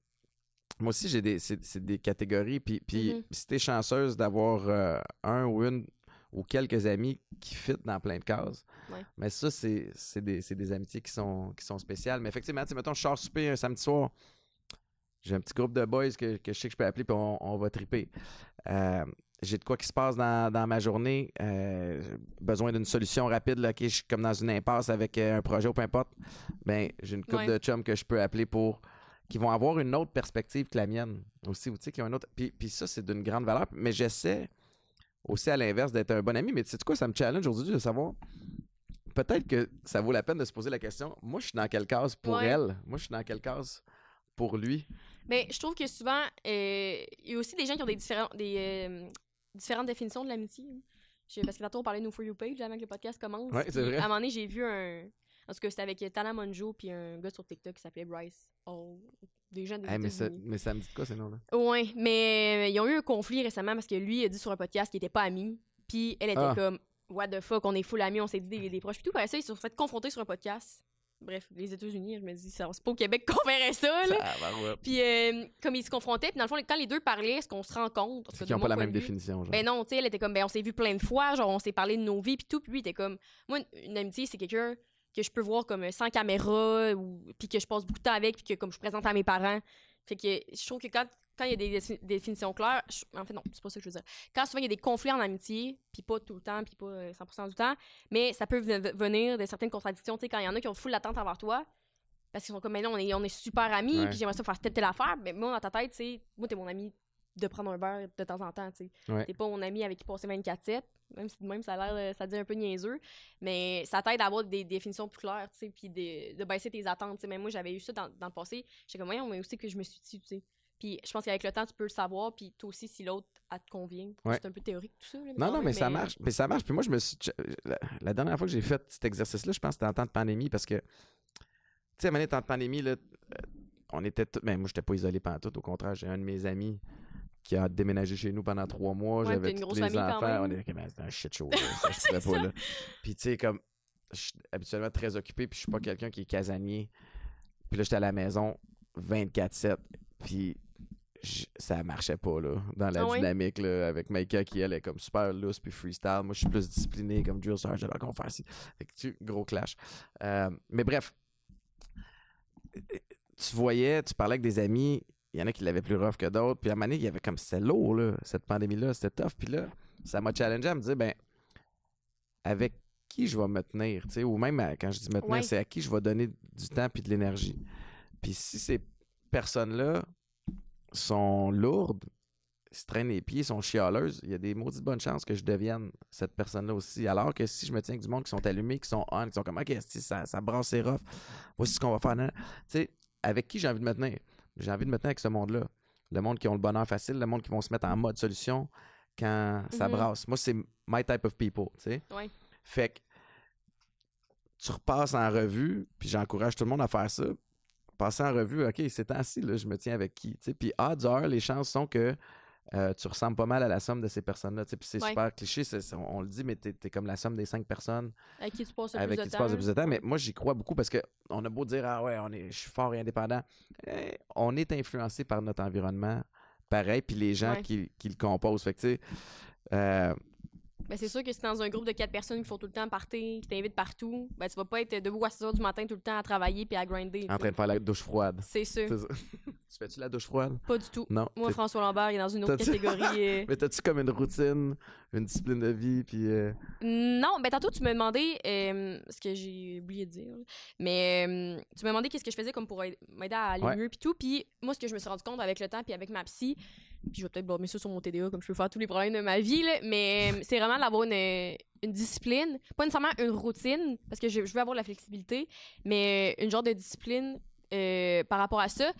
moi aussi, j'ai des, c'est, c'est des catégories, puis, puis Mhm. si t'es chanceuse d'avoir euh, un ou une ou quelques amis qui fit dans plein de cases, Ouais. mais ça, c'est, c'est, des, c'est des amitiés qui sont, qui sont spéciales. Mais effectivement, mettons, je sors souper un samedi soir, j'ai un petit groupe de boys que, que je sais que je peux appeler, puis on, on va triper. Euh, j'ai de quoi qui se passe dans, dans ma journée. euh, besoin d'une solution rapide. Là, ok, je suis comme dans une impasse avec euh, un projet ou peu importe. Ben, j'ai une couple Ouais. de chums que je peux appeler pour qui vont avoir une autre perspective que la mienne aussi. ou Tu sais, qui ont une autre. Puis, puis ça, c'est d'une grande valeur. Mais j'essaie aussi à l'inverse d'être un bon ami. Mais tu sais quoi, ça me challenge aujourd'hui de savoir. Peut-être que ça vaut la peine de se poser la question. Moi, je suis dans quelle case pour Ouais. elle? Moi, je suis dans quelle case pour lui? Mais je trouve que souvent, euh, il y a aussi des gens qui ont des, différents, des euh, différentes définitions de l'amitié. hein. Parce que tantôt, on parlait de No For You Page avant que le podcast commence. Ouais, c'est vrai. À un moment donné, j'ai vu un. En tout cas, c'était avec Tana Monjo puis un gars sur TikTok qui s'appelait Bryce. Oh, des gens des Hey, mais, ça, mais ça me dit de quoi ces noms-là? Ouais, mais euh, ils ont eu un conflit récemment parce que lui a dit sur un podcast qu'il était pas ami. Puis elle était Ah. comme What the fuck, on est full amis, on s'est dit des, des proches. Puis tout, après ça, ils se sont fait confronter sur un podcast. Bref, les États-Unis, je me dis, ça- c'est pas au Québec qu'on verrait ça, là. Tabarouette. Puis euh, comme ils se confrontaient, puis dans le fond, quand les deux parlaient, est-ce qu'on se rend compte? C'est qu'ils n'ont pas la même vue, définition. Genre. Ben non, tu sais, elle était comme, ben on s'est vu plein de fois, genre on s'est parlé de nos vies, puis tout, puis lui, il était comme, moi, une, une amitié, c'est quelqu'un que je peux voir comme euh, sans caméra, ou puis que je passe beaucoup de temps avec, puis que comme je présente à mes parents. Fait que je trouve que quand quand il y a des défi- définitions claires, je- en fait non, c'est pas ça que je veux dire. Quand souvent il y a des conflits en amitié, puis pas tout le temps, puis pas euh, 100% du temps, mais ça peut ven- venir de certaines contradictions, tu sais, quand il y en a qui ont full l'attente envers toi, parce qu'ils sont comme, mais non, on est, on est super amis, puis j'aimerais ça faire telle telle affaire, mais moi, dans ta tête, c'est, moi, t'es mon ami de prendre un verre de temps en temps, tu sais. Ouais. T'es pas mon ami avec qui passer 24-7, même si de même ça a l'air, euh, ça dit un peu niaiseux, mais ça t'aide à avoir des définitions plus claires, tu sais, puis de, de baisser tes attentes, tu sais. Mais moi, j'avais eu ça dans, dans le passé, j'étais comme, voyons, mais aussi que je me suis dit, tu sais? Puis je pense qu'avec le temps, tu peux le savoir, puis toi aussi, si l'autre, elle te convient. Ouais. C'est un peu théorique, tout ça. là, Non, non, mais ça marche. Mais ça marche. Puis moi, je me suis. La, dernière fois que j'ai fait cet exercice-là, je pense que c'était en temps de pandémie parce que, tu sais, à un moment donné, temps de pandémie, là, euh, on était tous. Ben, moi, j'étais pas isolé pendant tout. Au contraire, j'ai un de mes amis qui a déménagé chez nous pendant trois mois. Ouais, J'avais tous grosse les enfants. On était comme, c'était un shit show. là, <laughs> ça c'est pas, là. Puis, tu sais, comme, je suis habituellement très occupé, puis je suis pas quelqu'un qui est casanier. Puis là, j'étais à la maison 24-7. Puis, ça marchait pas, là, dans la Ah ouais? dynamique, là, avec Maïka qui, elle, est comme super loose puis freestyle. Moi, je suis plus discipliné comme drill ci. Fait que tu, gros clash. Euh, mais bref, tu voyais, tu parlais avec des amis, il y en a qui l'avaient plus rough que d'autres. Puis à un moment donné, il y avait comme, c'était lourd, là, cette pandémie-là, c'était tough. Puis là, ça m'a challengé à me dire, ben, avec qui je vais me tenir, tu sais, ou même à- quand je dis me tenir, Ouais. c'est à qui je vais donner du temps puis de l'énergie. Puis si ces personnes-là sont lourdes, se traînent les pieds, sont chialeuses, il y a des maudites bonnes chances que je devienne cette personne-là aussi. Alors que si je me tiens avec du monde qui sont allumés, qui sont on, qui sont comme, OK, si ça, ça brasse ses rough, voici ce qu'on va faire. Tu sais, avec qui j'ai envie de me tenir? J'ai envie de me tenir avec ce monde-là. Le monde qui ont le bonheur facile, le monde qui vont se mettre en mode solution quand ça Mhm. brasse. Moi, c'est my type of people, tu sais. Ouais. Fait que tu repasses en revue, puis j'encourage tout le monde à faire ça. Passer en revue, OK, c'est temps-ci, là, je me tiens avec qui? tu. Puis odds are, les chances sont que euh, tu ressembles pas mal à la somme de ces personnes-là. tu. Puis c'est Ouais. super cliché, on, on le dit, mais t'es es comme la somme des cinq personnes Avec qui tu passes le avec plus qui de tu temps. passes le plus de temps. Mais moi, j'y crois beaucoup parce que on a beau dire, ah ouais, on est, je suis fort et indépendant. Eh, on est influencé par notre environnement, pareil, puis les gens Ouais. qui, qui le composent. Fait que, tu sais, euh, Ben, c'est sûr que si dans un groupe de quatre personnes qui font tout le temps partir, qui t'invitent partout, ben, tu vas pas être debout à 6 h du matin tout le temps à travailler puis à grinder. en train de faire la douche froide. C'est sûr. <laughs> Tu fais-tu la douche froide? Pas du tout. Non. Moi, François Lambert, il est dans une autre T'as-tu- catégorie. euh, <laughs> Mais t'as-tu comme une routine, une discipline de vie, puis... euh, Non, ben tantôt, tu m'as demandé euh, ce que j'ai oublié de dire. Mais euh, tu m'as demandé qu'est-ce que je faisais comme pour aid- m'aider à aller Ouais. mieux puis tout. Puis moi, ce que je me suis rendu compte avec le temps puis avec ma psy, puis je vais peut-être blâmer ça sur mon TDA comme je peux faire tous les problèmes de ma vie, là, mais euh, c'est vraiment d'avoir une, une discipline. Pas nécessairement une routine, parce que je, veux avoir la flexibilité, mais une genre de discipline euh, par rapport à ça.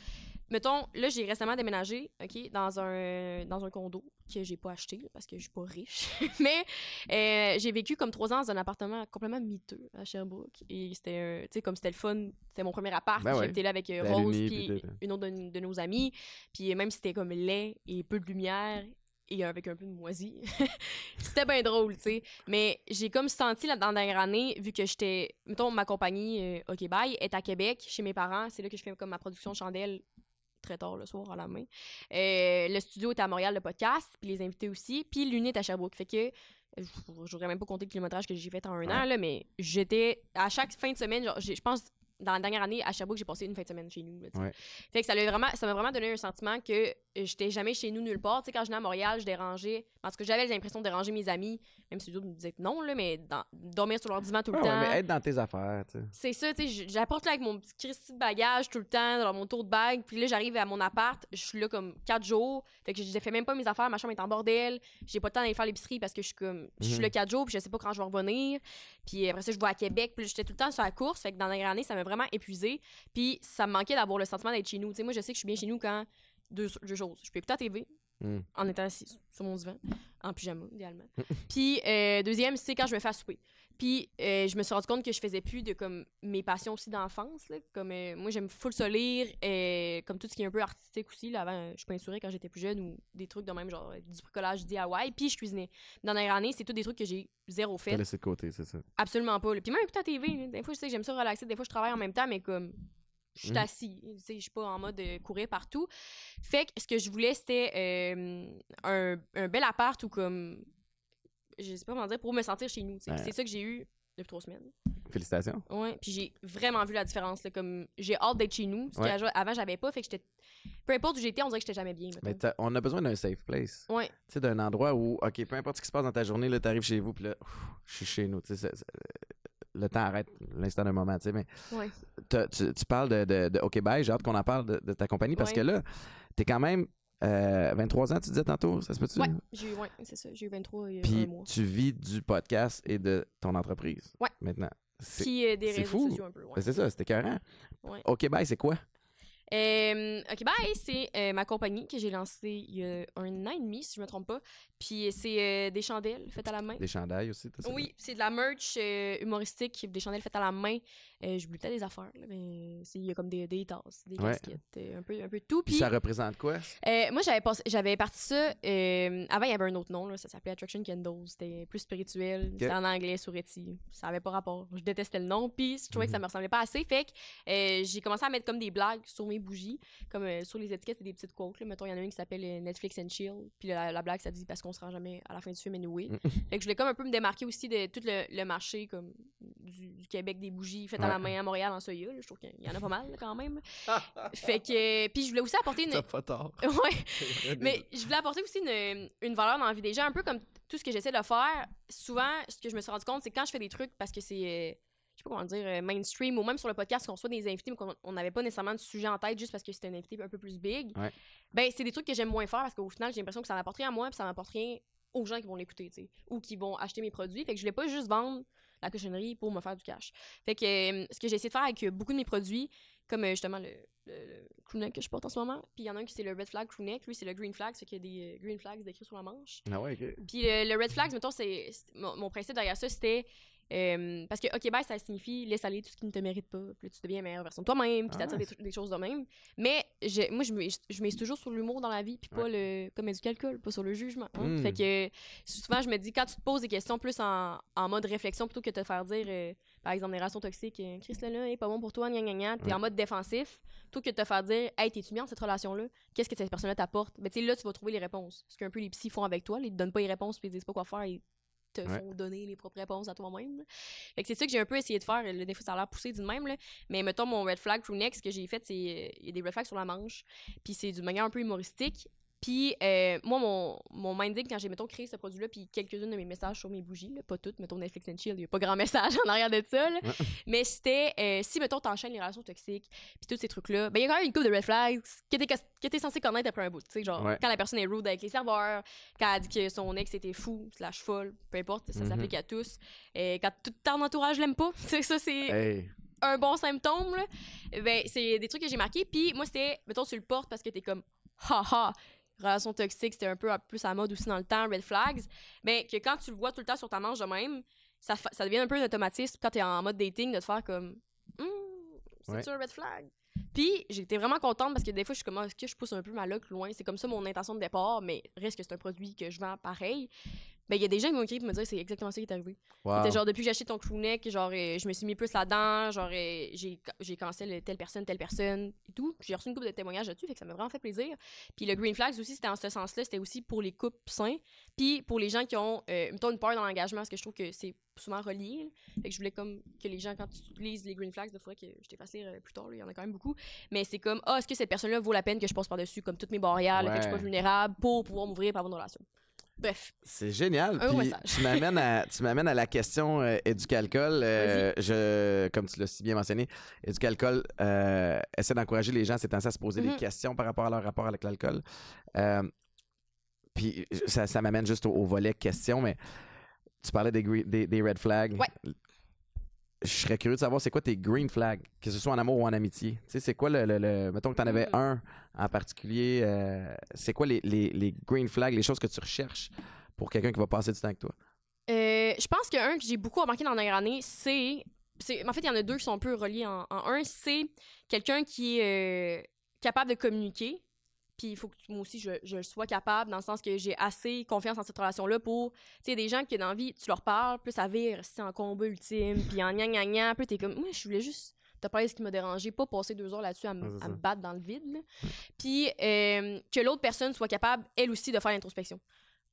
Mettons, là, j'ai récemment déménagé, OK, dans un, dans un condo que j'ai pas acheté là, parce que je suis pas riche. <laughs> Mais euh, j'ai vécu comme trois ans dans un appartement complètement miteux à Sherbrooke. Et c'était, tu sais, comme c'était le fun, c'était mon premier appart. Ben ouais. J'habitais là avec euh, Rose, puis t'es- une autre de, de nos amis. Puis même si c'était comme laid et peu de lumière et avec un peu de moisi, <laughs> c'était bien drôle, tu sais. Mais j'ai comme senti là, dans la dernière année, vu que j'étais, mettons, ma compagnie euh, OK Bye est à Québec, chez mes parents. C'est là que je fais comme ma production de chandelle très tard le soir à la main. Euh, le studio est à Montréal, le podcast, puis les invités aussi, puis l'unité est à Sherbrooke. Fait que voudrais même pas compter le kilométrage que j'ai fait en un an, là, mais j'étais à chaque fin de semaine, genre, je pense dans la dernière année à Sherbrooke, j'ai passé une fin de semaine chez nous. là. Ouais. Fait que ça l'a vraiment, ça m'a vraiment donné un sentiment que j'étais jamais chez nous nulle part. Tu sais, quand je venais à Montréal, je dérangeais. Parce que j'avais l'impression de déranger mes amis, même si les autres me disaient que non, là, mais dans- dormir sur leur divan tout le ouais, ouais, temps. mais être dans tes affaires. C'est ça, tu sais, j- j'apporte là avec mon petit Christy de bagage tout le temps, dans mon tour de bague, puis là j'arrive à mon appart, je suis là comme quatre jours, fait que je fais même pas mes affaires, ma chambre est en bordel, j'ai pas le temps d'aller faire l'épicerie parce que je suis comme, je suis Mhm. là quatre jours, puis je sais pas quand je vais revenir, puis après ça je vais à Québec, puis j'étais tout le temps sur la course, fait que dans la dernière année ça m'a vraiment épuisé, puis ça me manquait d'avoir le sentiment d'être chez nous, tu sais, moi je sais que je suis bien chez nous quand deux, deux choses, je peux écouter la TV, Mm. en étant assis sur mon divan, en pyjama, idéalement. <laughs> Puis, euh, deuxième, c'est quand je me fais à souper. Puis, euh, je me suis rendu compte que je faisais plus de comme mes passions aussi d'enfance. là. Comme euh, moi, j'aime full ça lire, euh, comme tout ce qui est un peu artistique aussi. Là, avant, je peinturais quand j'étais plus jeune ou des trucs de même, genre euh, du bricolage DIY. Puis, je cuisinais. Dans la dernière année, c'est tous des trucs que j'ai zéro T'as fait. laissé de côté, c'est ça. Absolument pas. là. Puis, même écouter la TV, là, des fois, je sais que j'aime ça relaxer. Des fois, je travaille en même temps, mais comme. Je suis Mhm. assis, tu sais, je suis pas en mode euh, courir partout. Fait que ce que je voulais, c'était un, un bel appart ou comme. Je sais pas comment dire, pour me sentir chez nous. Ouais. C'est ça que j'ai eu depuis trois semaines. Félicitations. Ouais. Puis j'ai vraiment vu la différence. là, comme J'ai hâte d'être chez nous. Ce Ouais. qu'avant, j'avais pas. Fait que j'étais. Peu importe où j'étais, on dirait que j'étais jamais bien. Mais on a besoin d'un safe place. Ouais. Tu sais, d'un endroit où, OK, peu importe ce qui se passe dans ta journée, là, t'arrives chez vous, puis là, je suis chez nous. Tu sais, le temps arrête l'instant d'un moment, tu sais, mais Ouais. tu, tu parles de, de, de OK Bye, j'ai hâte qu'on en parle de, de ta compagnie parce Ouais. que là, t'es quand même euh, 23 ans, tu disais tantôt, ça se peut-tu? Ouais, j'ai eu, ouais, c'est ça. J'ai eu 23 il y a Puis un mois. tu vis du podcast et de ton entreprise. Ouais. Maintenant. C'est Puis euh, des c'est réseaux fou. sociaux un peu. ouais. ben, c'est ça, c'était écœurant. Ouais. OK, bye, c'est quoi? Euh, ok, bye, c'est euh, ma compagnie que j'ai lancée il y a un an et demi, si je me trompe pas. Puis c'est euh, des chandelles faites à la main. Des chandails aussi, t'as? Oui, c'est de la merch humoristique, des chandelles faites à la main. J'oublie peut-être des affaires, là, mais c'est- il y a comme des, des tasses, des Ouais. casquettes, un, peu, un peu tout. Puis Puis ça représente quoi? moi, j'avais parti ça. avant, il y avait un autre nom, là, ça s'appelait Attraction Candles. C'était plus spirituel. C'était en anglais, Souretti. Ça avait pas rapport. Je détestais le nom. Puis je trouvais que ça Mhm. me ressemblait pas assez. Fait que j'ai commencé à mettre comme des blagues sur mes bougies. Comme euh, sur les étiquettes, c'est des petites quotes. Là. Mettons, il y en a une qui s'appelle euh, Netflix and Chill. Puis la, la blague, ça dit parce qu'on se rend jamais à la fin du film anyway. Mhm. fait que je voulais comme un peu me démarquer aussi de tout le, le marché comme du, du Québec des bougies faites à la Ouais. main à Montréal en Soya. Je trouve qu'il y en a pas mal là, quand même. <laughs> fait que. Puis je voulais aussi apporter une. T'as pas tort. <laughs> Ouais. <laughs> Mais je voulais apporter aussi une, une valeur dans la vie des gens, un peu comme tout ce que j'essaie de faire. Souvent, ce que je me suis rendu compte, c'est quand je fais des trucs parce que c'est, euh, pas comment dire, euh, mainstream, ou même sur le podcast, qu'on soit des invités, mais qu'on on n'avait pas nécessairement de sujet en tête juste parce que c'était un invité un peu plus big, Ouais. ben c'est des trucs que j'aime moins faire parce qu'au final, j'ai l'impression que ça m'apporte rien à moi, puis ça m'apporte rien aux gens qui vont l'écouter, tu sais, ou qui vont acheter mes produits. Fait que je voulais pas juste vendre la cochonnerie pour me faire du cash. Fait que euh, ce que j'ai essayé de faire avec euh, beaucoup de mes produits, comme euh, justement le, le, que je porte en ce moment, puis il y en a un qui c'est le red flag crewneck, lui c'est le green flag, c'est qu'il y a des green flags décrits sur la manche. Ah ouais, OK. Puis le, le red flags, mettons, c'est c'est- mon, mon principe derrière ça, c'était euh, parce que OK bye, ça signifie laisse aller tout ce qui ne te mérite pas, puis tu deviens meilleure version de toi-même, puis Ah t'attires des, des choses de même. Mais je- moi, je me, je mise toujours sur l'humour dans la vie, puis pas le comme du calcul, pas sur le jugement. hein. Mm. Fait que souvent, je me dis, quand tu te poses des questions plus en, en mode réflexion plutôt que de te faire dire, euh, par exemple, des relations toxiques, euh, Chris là, là est pas bon pour toi, gna gna gna, t'es Ouais. en mode défensif, plutôt que de te faire dire, hey, t'es-tu bien dans cette relation-là? Qu'est-ce que cette personne-là t'apporte? Mais tu sais, là, tu vas trouver les réponses. Ce qu'un peu les psys font avec toi, ils te donnent pas les réponses puis ils disent pas quoi faire, ils te Ouais. font donner les propres réponses à toi-même. là. Fait que c'est ça que j'ai un peu essayé de faire. Là, des fois, ça a l'air poussé d'une même, là. Mais mettons, mon red flag crew ce que j'ai fait, c'est. euh, Il y a des red flags sur la manche. Puis c'est d'une manière un peu humoristique. Puis euh, moi, mon, mon minding, quand j'ai, mettons, créé ce produit-là, puis quelques-unes de mes messages sur mes bougies, là, pas toutes, mettons Netflix and Chill, il n'y a pas grand <laughs> message en arrière de ça, là. Mais c'était, euh, si, mettons, t'enchaînes les relations toxiques, puis tous ces trucs-là, ben il y a quand même une couple de red flags que t'es, que t'es censé connaître après un bout, tu sais, genre, Ouais. quand la personne est rude avec les serveurs, quand elle dit que son ex était fou, slash folle, peu importe, ça Mhm. s'applique à tous, et quand tout ton entourage l'aime pas, <laughs> c'est ça, c'est Hey. un bon symptôme, là, ben, c'est des trucs que j'ai marqués. Puis moi, c'était, mettons, tu le portes parce que t'es comme, haha, relation toxique, c'était un peu plus à mode aussi dans le temps, red flags. Mais que quand tu le vois tout le temps sur ta manche de même, ça, ça devient un peu un automatisme quand t'es en mode dating de te faire comme, Hum, c'est-tu un red flag? Puis j'étais vraiment contente parce que des fois, je suis comme, Ah, est-ce que je pousse un peu ma loc loin? C'est comme ça mon intention de départ, mais reste que c'est un produit que je vends pareil. Ben, il y a des gens qui m'ont écrit pour me dire c'est exactement ça qui est arrivé. Wow. C'était genre depuis que j'ai acheté ton crewneck, genre euh, je me suis mis plus là-dedans, genre euh, j'ai j'ai cancel telle personne, telle personne et tout. Puis J'ai reçu une couple de témoignages là-dessus, fait que ça m'a vraiment fait plaisir. Puis le Green Flags aussi, c'était en ce sens-là, c'était aussi pour les couples sains, puis pour les gens qui ont euh, mettons une peur dans l'engagement, parce que je trouve que c'est souvent relié. là. Fait que je voulais comme que les gens, quand tu utilises les Green Flags, il faudrait que je t'efface lire euh, plus tard, il y en a quand même beaucoup. Mais c'est comme, ah, est-ce que cette personne-là vaut la peine que je passe par-dessus, comme toutes mes barrières, que je suis pas vulnérable, pour pouvoir m'ouvrir par avoir une relation? Bref. C'est génial. Un Puis tu m'amènes à tu m'amènes à la question euh, éducalcool. Euh, je comme tu l'as si bien mentionné, éducalcool euh, essaie d'encourager les gens ces temps-ci à se poser des Mhm. questions par rapport à leur rapport avec l'alcool. Euh, puis ça, ça m'amène juste au, au volet questions, mais tu parlais des, des red flags. Ouais. Je serais curieux de savoir c'est quoi tes green flags, que ce soit en amour ou en amitié. Tu sais, c'est quoi le, le, le- Mettons que tu en avais Mhm. un en particulier. euh, c'est quoi les, les, les green flags, les choses que tu recherches pour quelqu'un qui va passer du temps avec toi? Euh, je pense qu'un que j'ai beaucoup remarqué dans la dernière année, c'est. c'est- En fait, il y en a deux qui sont un peu reliés en, en un. C'est quelqu'un qui est euh, capable de communiquer. Puis il faut que moi aussi, je, sois capable, dans le sens que j'ai assez confiance en cette relation-là pour. Tu sais, des gens qui, dans la vie, tu leur parles, plus ça vire, c'est en combat ultime, puis en gna gna gna, puis t'es comme, moi, je voulais juste te parler de ce qui m'a dérangé, pas passer deux heures là-dessus à, me- me battre dans le vide. là. Puis euh, que l'autre personne soit capable, elle aussi, de faire l'introspection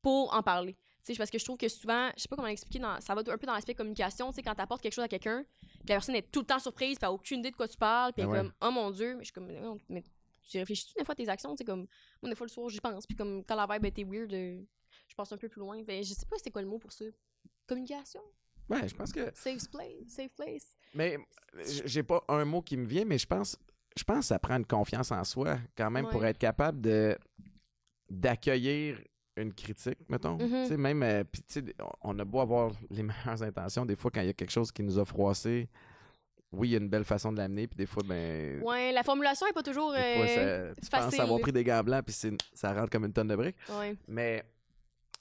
pour en parler. Tu sais, parce que je trouve que souvent, je sais pas comment l'expliquer, dans, ça va un peu dans l'aspect communication, tu sais, quand t'apportes quelque chose à quelqu'un, puis la personne est tout le temps surprise, a aucune idée de quoi tu parles, puis elle est Ah ouais. comme, oh mon Dieu, mais je suis comme, mais tu réfléchis-tu des fois à tes actions, tu sais, comme, moi, des fois, le soir, j'y pense, puis comme, quand la vibe était weird, euh, je passe un peu plus loin, ben, je sais pas c'était quoi le mot pour ça. Communication? Ouais, je pense que. Safe place? Safe place? Mais j'ai pas un mot qui me vient, mais je pense, je pense que ça prend une confiance en soi quand même pour être capable de d'accueillir une critique, mettons. Mhm. Tu sais, même, euh, puis tu sais, on- on a beau avoir les <laughs> meilleures intentions, des fois, quand il y a quelque chose qui nous a froissé, oui, il y a une belle façon de l'amener, puis des fois, ben. Ouais, la formulation est pas toujours. des fois, euh, ça- tu facile. penses avoir pris des gants blancs, puis ça rentre comme une tonne de briques. ouais. Mais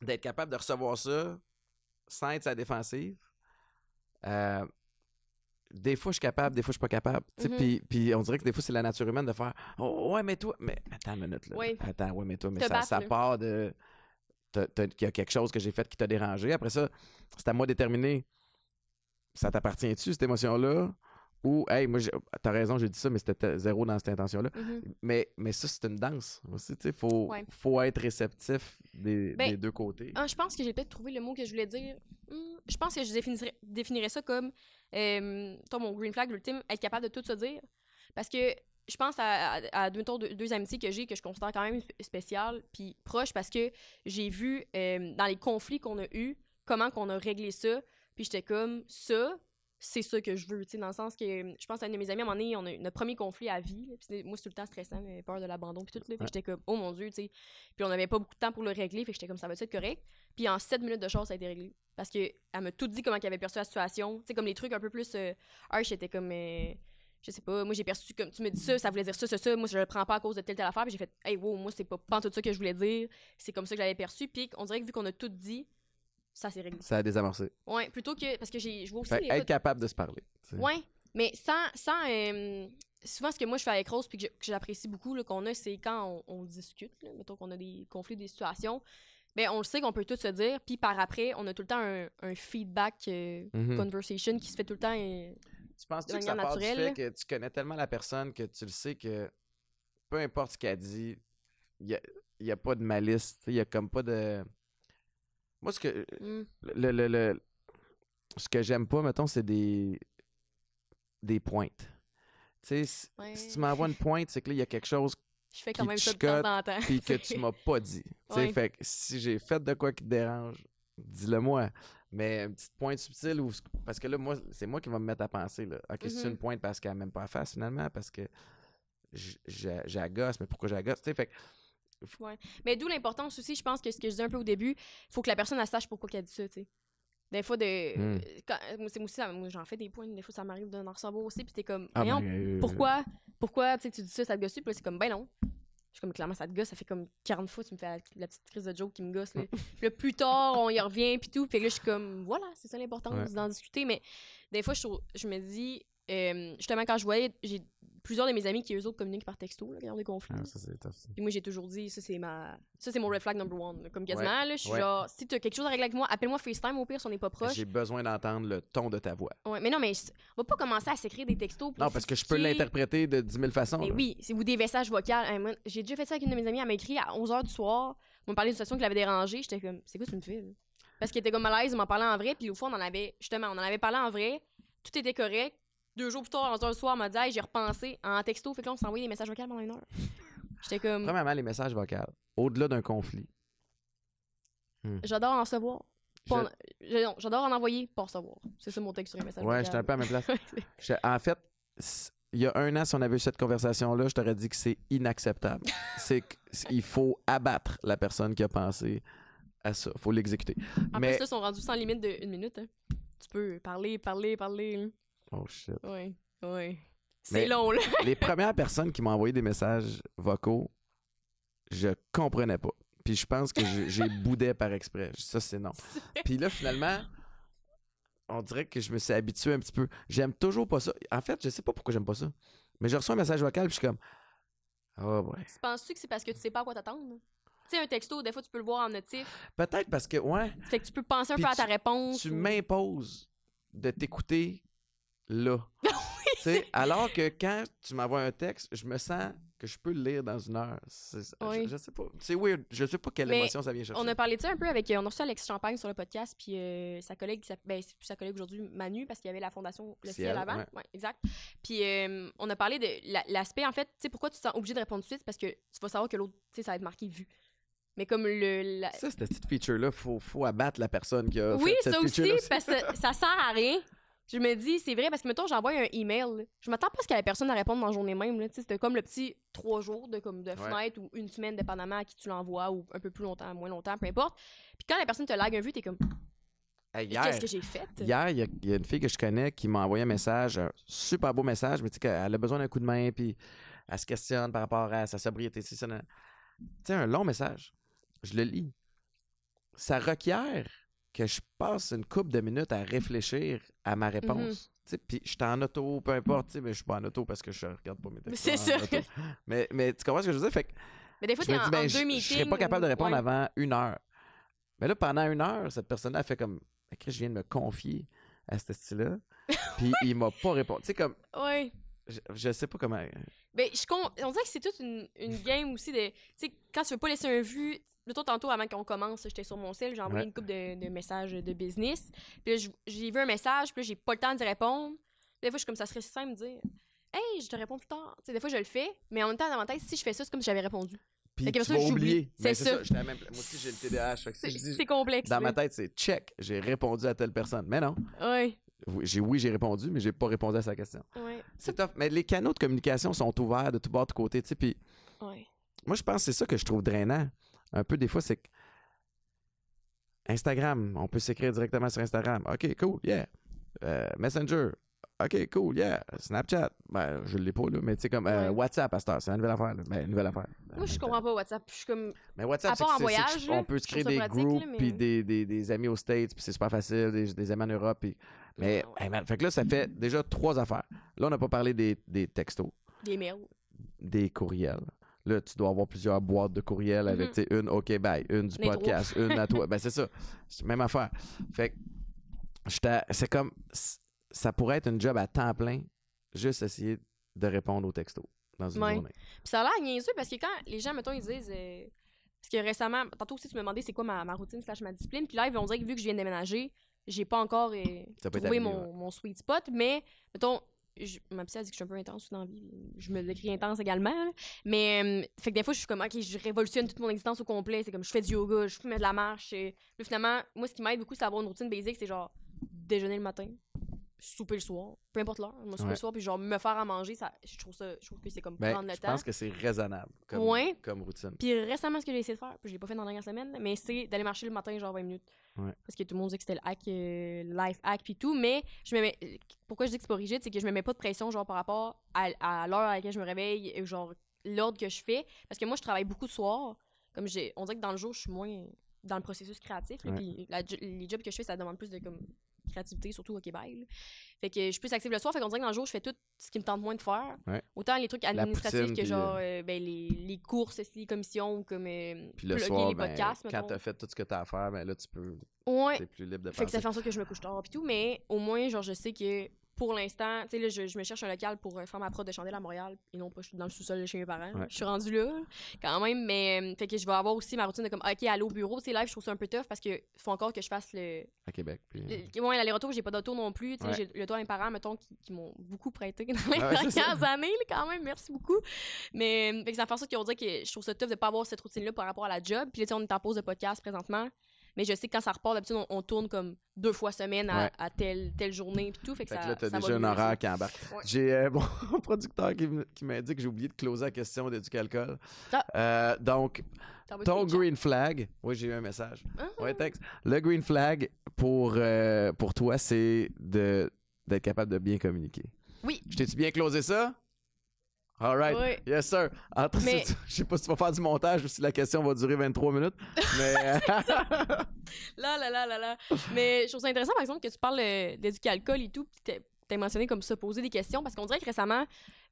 d'être capable de recevoir ça sans être sa défensive, euh, des fois je suis capable, des fois je suis pas capable. Mhm. Puis puis on dirait que des fois c'est la nature humaine de faire Oh, ouais, mais toi, mais attends une minute là. Oui. Attends, ouais, mais toi, mais ça, ça part de. qu'il y a quelque chose que j'ai fait qui t'a dérangé. Après ça, c'est à moi de déterminer ça t'appartient-tu, cette émotion-là? Ou, hey, moi, t'as raison, j'ai dit ça, mais c'était zéro dans cette intention-là. Mhm. Mais, mais ça, c'est une danse aussi, tu sais. Faut, Ouais. faut être réceptif des, Ben, des deux côtés. Je pense que j'ai peut-être trouvé le mot que je voulais dire. Hmm, je pense que je définirais, définirais ça comme euh, toi, mon green flag ultime, être capable de tout se dire. Parce que je pense à, à, deux, deux amitiés que j'ai que je considère quand même sp- spéciales puis proches parce que j'ai vu euh, dans les conflits qu'on a eus comment qu'on a réglé ça. Puis j'étais comme ça, c'est ça que je veux, tu sais, dans le sens que euh, je pense à une de mes amies, à un moment donné, on a eu notre premier conflit à vie. puis c'était- moi, c'est tout le temps stressant, mais peur de l'abandon, puis tout. Là, fait que Ouais. j'étais comme, oh mon Dieu, tu sais. Puis on n'avait pas beaucoup de temps pour le régler, fait que j'étais comme, ça va être correct? Puis en 7 minutes de choses, ça a été réglé. Parce qu'elle m'a tout dit comment elle avait perçu la situation. Tu sais, comme les trucs un peu plus euh, harsh, c'était comme. euh, je sais pas, moi j'ai perçu comme tu me dis ça, ça voulait dire ça, ça, ça. Moi je le prends pas à cause de telle, telle affaire. Puis j'ai fait, hey, wow, moi c'est pas, pas tout ça que je voulais dire. C'est comme ça que je l'avais perçu. Puis on dirait que vu qu'on a tout dit, ça s'est réglé. Ça a désamorcé. Ouais, plutôt que. Parce que j'ai, je vois aussi Fait les être capable de se parler. tu sais. Ouais, mais sans. sans euh, souvent, ce que moi je fais avec Rose puis que j'apprécie beaucoup là, qu'on a, c'est quand on, on discute, là, mettons qu'on a des conflits, des situations, ben on le sait qu'on peut tout se dire, puis par après, on a tout le temps un, un feedback euh, Mhm. conversation qui se fait tout le temps. euh, Tu penses-tu de que ça manière part du fait que tu connais tellement la personne que tu le sais que peu importe ce qu'elle dit, il n'y a, y a pas de malice. Il y a comme pas de. Moi, ce que. hmm, Le, le- le- ce que j'aime pas, mettons, c'est des. des pointes. Tu sais, si, ouais. si tu m'envoies une pointe, c'est que là, il y a quelque chose Je fais quand qui même ça de temps chicote, en temps. puis que tu m'as pas dit. Tu sais, Ouais. fait que si j'ai fait de quoi qui te dérange, dis-le moi. Mais une petite pointe subtile ou parce que là moi c'est moi qui va me mettre à penser là. OK, c'est Mhm. une pointe parce qu'elle m'aime pas la face finalement parce que j'agace mais pourquoi j'agace, tu sais fait que Mais d'où l'importance aussi, je pense que ce que je disais un peu au début, il faut que la personne elle sache pourquoi qu'elle dit ça, tu sais. Des fois, de, quand, moi, c'est- moi aussi, moi, j'en fais des points, des fois, ça m'arrive d'en recevoir aussi, puis t'es comme, ah, ben, euh, pourquoi, pourquoi, tu dis ça, ça te gosse, puis là, c'est comme, ben non. Je suis comme, clairement, ça te gosse, ça fait comme 40 fois, tu me fais la, la petite crise de joke qui me gosse, là. <laughs> Puis là, plus tard, on y revient, puis tout, puis là, je suis comme, voilà, c'est ça l'importance Ouais. d'en discuter, mais des fois, je me dis, euh, justement, quand je voyais, j'ai plusieurs de mes amis qui, eux autres, communiquent par texto, là, ont des conflits. ah, ça c'est tough. ça. Puis moi, j'ai toujours dit, ça, c'est ma. Ça, c'est mon red flag number one. Comme quasiment, là, je suis Ouais. genre, si t'as quelque chose à régler avec moi, appelle-moi FaceTime au pire si on n'est pas proche. J'ai besoin d'entendre le ton de ta voix. Ouais, mais non, mais on va pas commencer à s'écrire des textos. pour Non, parce que je peux l'interpréter de 10 000 façons. Mais là. oui, c'est ou des messages vocaux. Hein, J'ai déjà fait ça avec une de mes amies, elle m'a écrit à 11h du soir. On me parlait d'une situation qui l'avait dérangée. J'étais comme, c'est quoi tu me fais? Parce qu'elle était comme à l'aise, on m'en parlait en vrai. Puis au fond, on en avait, justement, on en avait parlé en vrai. Tout était correct. Deux jours plus tard, 11h du soir, m'a dit, hey, j'ai repensé en texto. Fait que là, on s'est envoyé des messages vocaux pendant une heure. <laughs> J'étais comme, Premièrement, les messages vocaux, au-delà d'un conflit. j'adore en recevoir. Je- en- J'adore en envoyer, pas recevoir. C'est ça mon texte sur un message Ouais, j'étais un peu à ma place. <laughs> En fait, il y a un an, si on avait eu cette conversation-là, je t'aurais dit que c'est inacceptable. <laughs> c'est qu'il faut abattre la personne qui a pensé à ça. faut l'exécuter. En Mais. plus, là, ils sont rendus sans limite d'une minute. hein. Tu peux parler, parler, parler. Oh shit. Ouais, ouais. C'est long, là. Les premières personnes qui m'ont envoyé des messages vocaux, je comprenais pas. Puis je pense que j'ai- boudé par exprès. Ça, c'est non. Puis là, finalement, on dirait que je me suis habitué un petit peu. J'aime toujours pas ça. En fait, je sais pas pourquoi j'aime pas ça. Mais je reçois un message vocal, puis je suis comme. Oh, ouais. Penses-tu que c'est parce que tu sais pas à quoi t'attendre? Tu sais, un texto, des fois, tu peux le voir en notif. Peut-être parce que, ouais, Fait que tu peux penser un Puis peu à ta réponse. tu ou- m'imposes de t'écouter là. <laughs> Sais, alors que quand tu m'envoies un texte, je me sens que je peux le lire dans une heure. Oui. je, je sais pas. C'est weird. Je sais pas quelle Mais émotion ça vient chercher. On a parlé de ça un peu avec. euh, On a reçu Alex Champagne sur le podcast, puis euh, sa collègue, ben, c'est plus sa collègue aujourd'hui, Manu, parce qu'il y avait la fondation Le Ciel, Ciel, avant. ouais. Ouais, exact. Puis euh, on a parlé de la- l'aspect, en fait, tu sais, pourquoi tu te sens obligé de répondre tout de suite, parce que tu vas savoir que l'autre, tu sais, ça va être marqué vu. Mais comme le. la- Ça, cette petite feature-là, faut, faut abattre la personne qui a Oui, fait cette ça aussi, parce que ça sert à rien. Je me dis, c'est vrai, parce que, mettons, j'envoie un email. là. Je m'attends pas à ce que la personne à répondre dans la journée même. C'était comme le petit trois jours de, comme, de fenêtre ou une semaine, dépendamment à qui tu l'envoies, ou un peu plus longtemps, moins longtemps, peu importe. Puis quand la personne te lag un vu, t'es comme, Hey, qu'est-ce que j'ai fait? hier, il y, a- il y a une fille que je connais qui m'a envoyé un message, un super beau message, mais tu sais qu'elle a besoin d'un coup de main, puis elle se questionne par rapport à sa sobriété. Tu sais, un long message. Je le lis. Ça requiert que je passe une couple de minutes à réfléchir à ma réponse. Tu sais, Puis je suis en auto, peu importe, tu mais je suis pas en auto parce que je regarde pas mes textes. C'est ça. auto. Mais, mais tu comprends ce que je veux dire? Fait que Mais des fois, t'es me en, ben, en je, deux je serais pas capable de répondre ouais. avant une heure. Mais là, pendant une heure, cette personne-là a fait comme, Chris, je viens de me confier à ce style-là. <laughs> Puis il m'a pas répondu. Tu sais, comme, Ouais. je, je sais pas comment. Ben, je on dirait que c'est toute une, une game aussi de. Tu sais, quand tu veux pas laisser un vu. Plutôt tantôt, avant qu'on commence, j'étais sur mon cell, j'ai envoyé Ouais. une couple de, de messages de business. Puis j'ai vu un message, puis j'ai pas le temps d'y répondre. Des fois, je suis comme ça serait simple de dire Hey, je te réponds plus tard. Tu sais, des fois, je le fais, mais en même temps, dans ma tête, si je fais ça, c'est comme si j'avais répondu. Puis tu vas oublier. C'est Ben, ça. même- Moi aussi, j'ai le TDAH. C'est complexe. dans ma tête, c'est check. J'ai répondu à telle personne. Mais non. Oui, j'ai, oui, j'ai répondu, mais j'ai pas répondu à sa question. C'est tough. Mais les canaux de communication sont ouverts de tout bord, de tout côté. Puis moi, je pense que c'est ça que je trouve drainant. Un peu, des fois, c'est Instagram, on peut s'écrire directement sur Instagram. OK, cool, yeah. Euh, Messenger, OK, cool, yeah. Snapchat, ben, je l'ai pas, là, mais tu sais, comme euh, Ouais. WhatsApp à cette heure, c'est une nouvelle affaire. là. Ben, une nouvelle affaire. Moi, je comprends pas WhatsApp. Je suis comme. Mais WhatsApp, c'est voyage, là, on peut se créer des groupes, mais- puis des, des, des amis aux States, puis c'est super facile, des, des amis en Europe. Puis... Mais, Ouais. hey, man, fait que là, ça fait déjà trois affaires. Là, on n'a pas parlé des, des textos, Des mails. des courriels. Là, tu dois avoir plusieurs boîtes de courriels avec, sais, une OK, bye, une du Les podcast, une à toi. <laughs> Ben, c'est ça. C'est la même affaire. Fait que, c'est comme, ça pourrait être une job à temps plein, juste essayer de répondre aux textos dans une Ouais. journée. Puis ça a l'air niaiseux parce que quand les gens, mettons, ils disent. euh, parce que récemment, tantôt aussi, tu me demandais c'est quoi ma, ma routine slash ma discipline. Puis là, on dirait que vu que je viens de déménager, j'ai pas encore euh, trouvé mon, ouais. mon sweet spot. Mais, mettons, je- ma psy a dit que je suis un peu intense dans la. Je me décris intense également. Mais, euh, fait que des fois, je suis comme, OK, je révolutionne toute mon existence au complet. C'est comme, je fais du yoga, je fais de la marche. et- finalement, moi, ce qui m'aide beaucoup, c'est d'avoir une routine basique. C'est genre, déjeuner le matin, souper le soir, peu importe l'heure. Moi, souper Ouais. le soir, puis genre, me faire à manger, ça, je, trouve ça, je trouve que c'est comme Ben, prendre le je temps. pense que c'est raisonnable comme, Ouais. comme routine. Puis récemment, ce que j'ai essayé de faire, puis je l'ai pas fait dans la dernière semaine, mais c'est d'aller marcher le matin, genre 20 minutes. Ouais. Parce que tout le monde dit que c'était le hack, euh, le life hack, puis tout. Mais je me mets. Pourquoi je dis que c'est pas rigide, c'est que je me mets pas de pression, genre par rapport à, à l'heure à laquelle je me réveille, et genre l'ordre que je fais. Parce que moi, je travaille beaucoup de soir. Comme j'ai. On dirait que dans le jour, je suis moins dans le processus créatif. Puis les jobs que je fais, ça demande plus de comme créativité, surtout au Québec. là. Fait que je suis plus active le soir. Fait qu'on dirait que dans le jour, je fais tout ce qui me tente moins de faire. Ouais. Autant les trucs administratifs poutine, que puis, genre euh, ben, les, les courses, les commissions, ou comme euh, Puis le soir, les ben, podcasts. quand mettons. t'as fait tout ce que t'as à faire, ben là, tu peux, Ouais. t'es plus libre de Fait que ça fait en sorte que je me couche tard pis tout, mais au moins, genre, je sais que pour l'instant, tu sais, je, je me cherche un local pour euh, faire ma prod de chandelle à Montréal et non pas dans le sous-sol de chez mes parents. Ouais. Je suis rendue là, quand même, mais euh, fait que je vais avoir aussi ma routine de comme, ok, aller au bureau, tu sais, live, je trouve ça un peu tough parce que faut encore que je fasse le. À Québec. Puis... le ouais, l'aller-retour, j'ai pas d'auto non plus, tu sais, Ouais. j'ai le toit à mes parents, mettons, qui, qui m'ont beaucoup prêté dans les Ah ouais, c'est ça. dernières années, là, quand même, merci beaucoup. Mais, euh, fait que ça fait en sorte qu'on dirait que je trouve ça tough de pas avoir cette routine-là par rapport à la job. Puis là, tu sais, on est en pause de podcast présentement. Mais je sais que quand ça repart, d'habitude, on, on tourne comme deux fois semaine à, Ouais. à telle, telle journée puis tout. Fait que, Fait que ça, là, t'as déjà un horaire qui embarque. Ouais. J'ai euh, mon <laughs> producteur qui, m'a dit que j'ai oublié de closer la question d'éducalcool. Ah. Euh, donc, ton green flag, oui, j'ai eu un message. Ah. Ouais, texte. Le green flag pour, euh, pour toi, c'est de, d'être capable de bien communiquer. Oui. Je t'ai-tu bien closé ça? All right. Oui. Yes, sir. Entre, Mais- <laughs> Je sais pas si tu vas faire du montage ou si la question va durer 23 minutes, mais... <laughs> euh, Là, là, là, là, là. Mais je trouve ça intéressant, par exemple, que tu parles euh, d'éducalcool et tout, puis t'as- mentionné comme ça, poser des questions, parce qu'on dirait que récemment,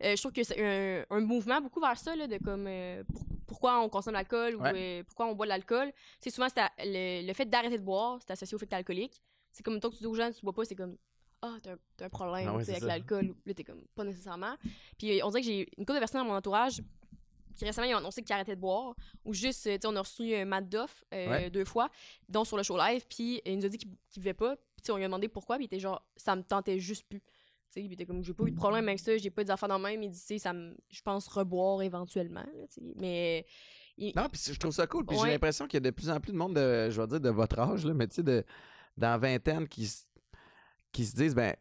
euh, je trouve que c'est un, un mouvement beaucoup vers ça, là, de comme euh, pour- pourquoi on consomme l'alcool ou euh, pourquoi on boit de l'alcool. C'est souvent le, le fait d'arrêter de boire, c'est associé au fait que alcoolique. C'est comme toi que tu dis aux gens, tu bois pas, c'est comme ah, t'as un, t'as un problème Ah ouais, c'est avec l'alcool. Là, t'es comme pas nécessairement. Puis euh, on dirait que j'ai une couple de personnes dans mon entourage qui récemment ils ont annoncé qu'ils arrêtaient de boire ou juste euh, tu sais on a reçu euh, Matt Duff euh, Ouais. deux fois dont sur le show live puis il nous a dit qu'il qu'il buvait pas puis on lui a demandé pourquoi puis il était genre ça me tentait juste plus tu sais il était comme j'ai pas eu de problème avec ça j'ai pas des affaires dans le même il dit tu sais, ça me je pense reboire éventuellement là, mais il- Non, puis je trouve ça cool. Puis Ouais. j'ai l'impression qu'il y a de plus en plus de monde, de, je vais dire, de votre âge, là, mais tu sais, de, dans vingtaine, qui, qui se disent, ben,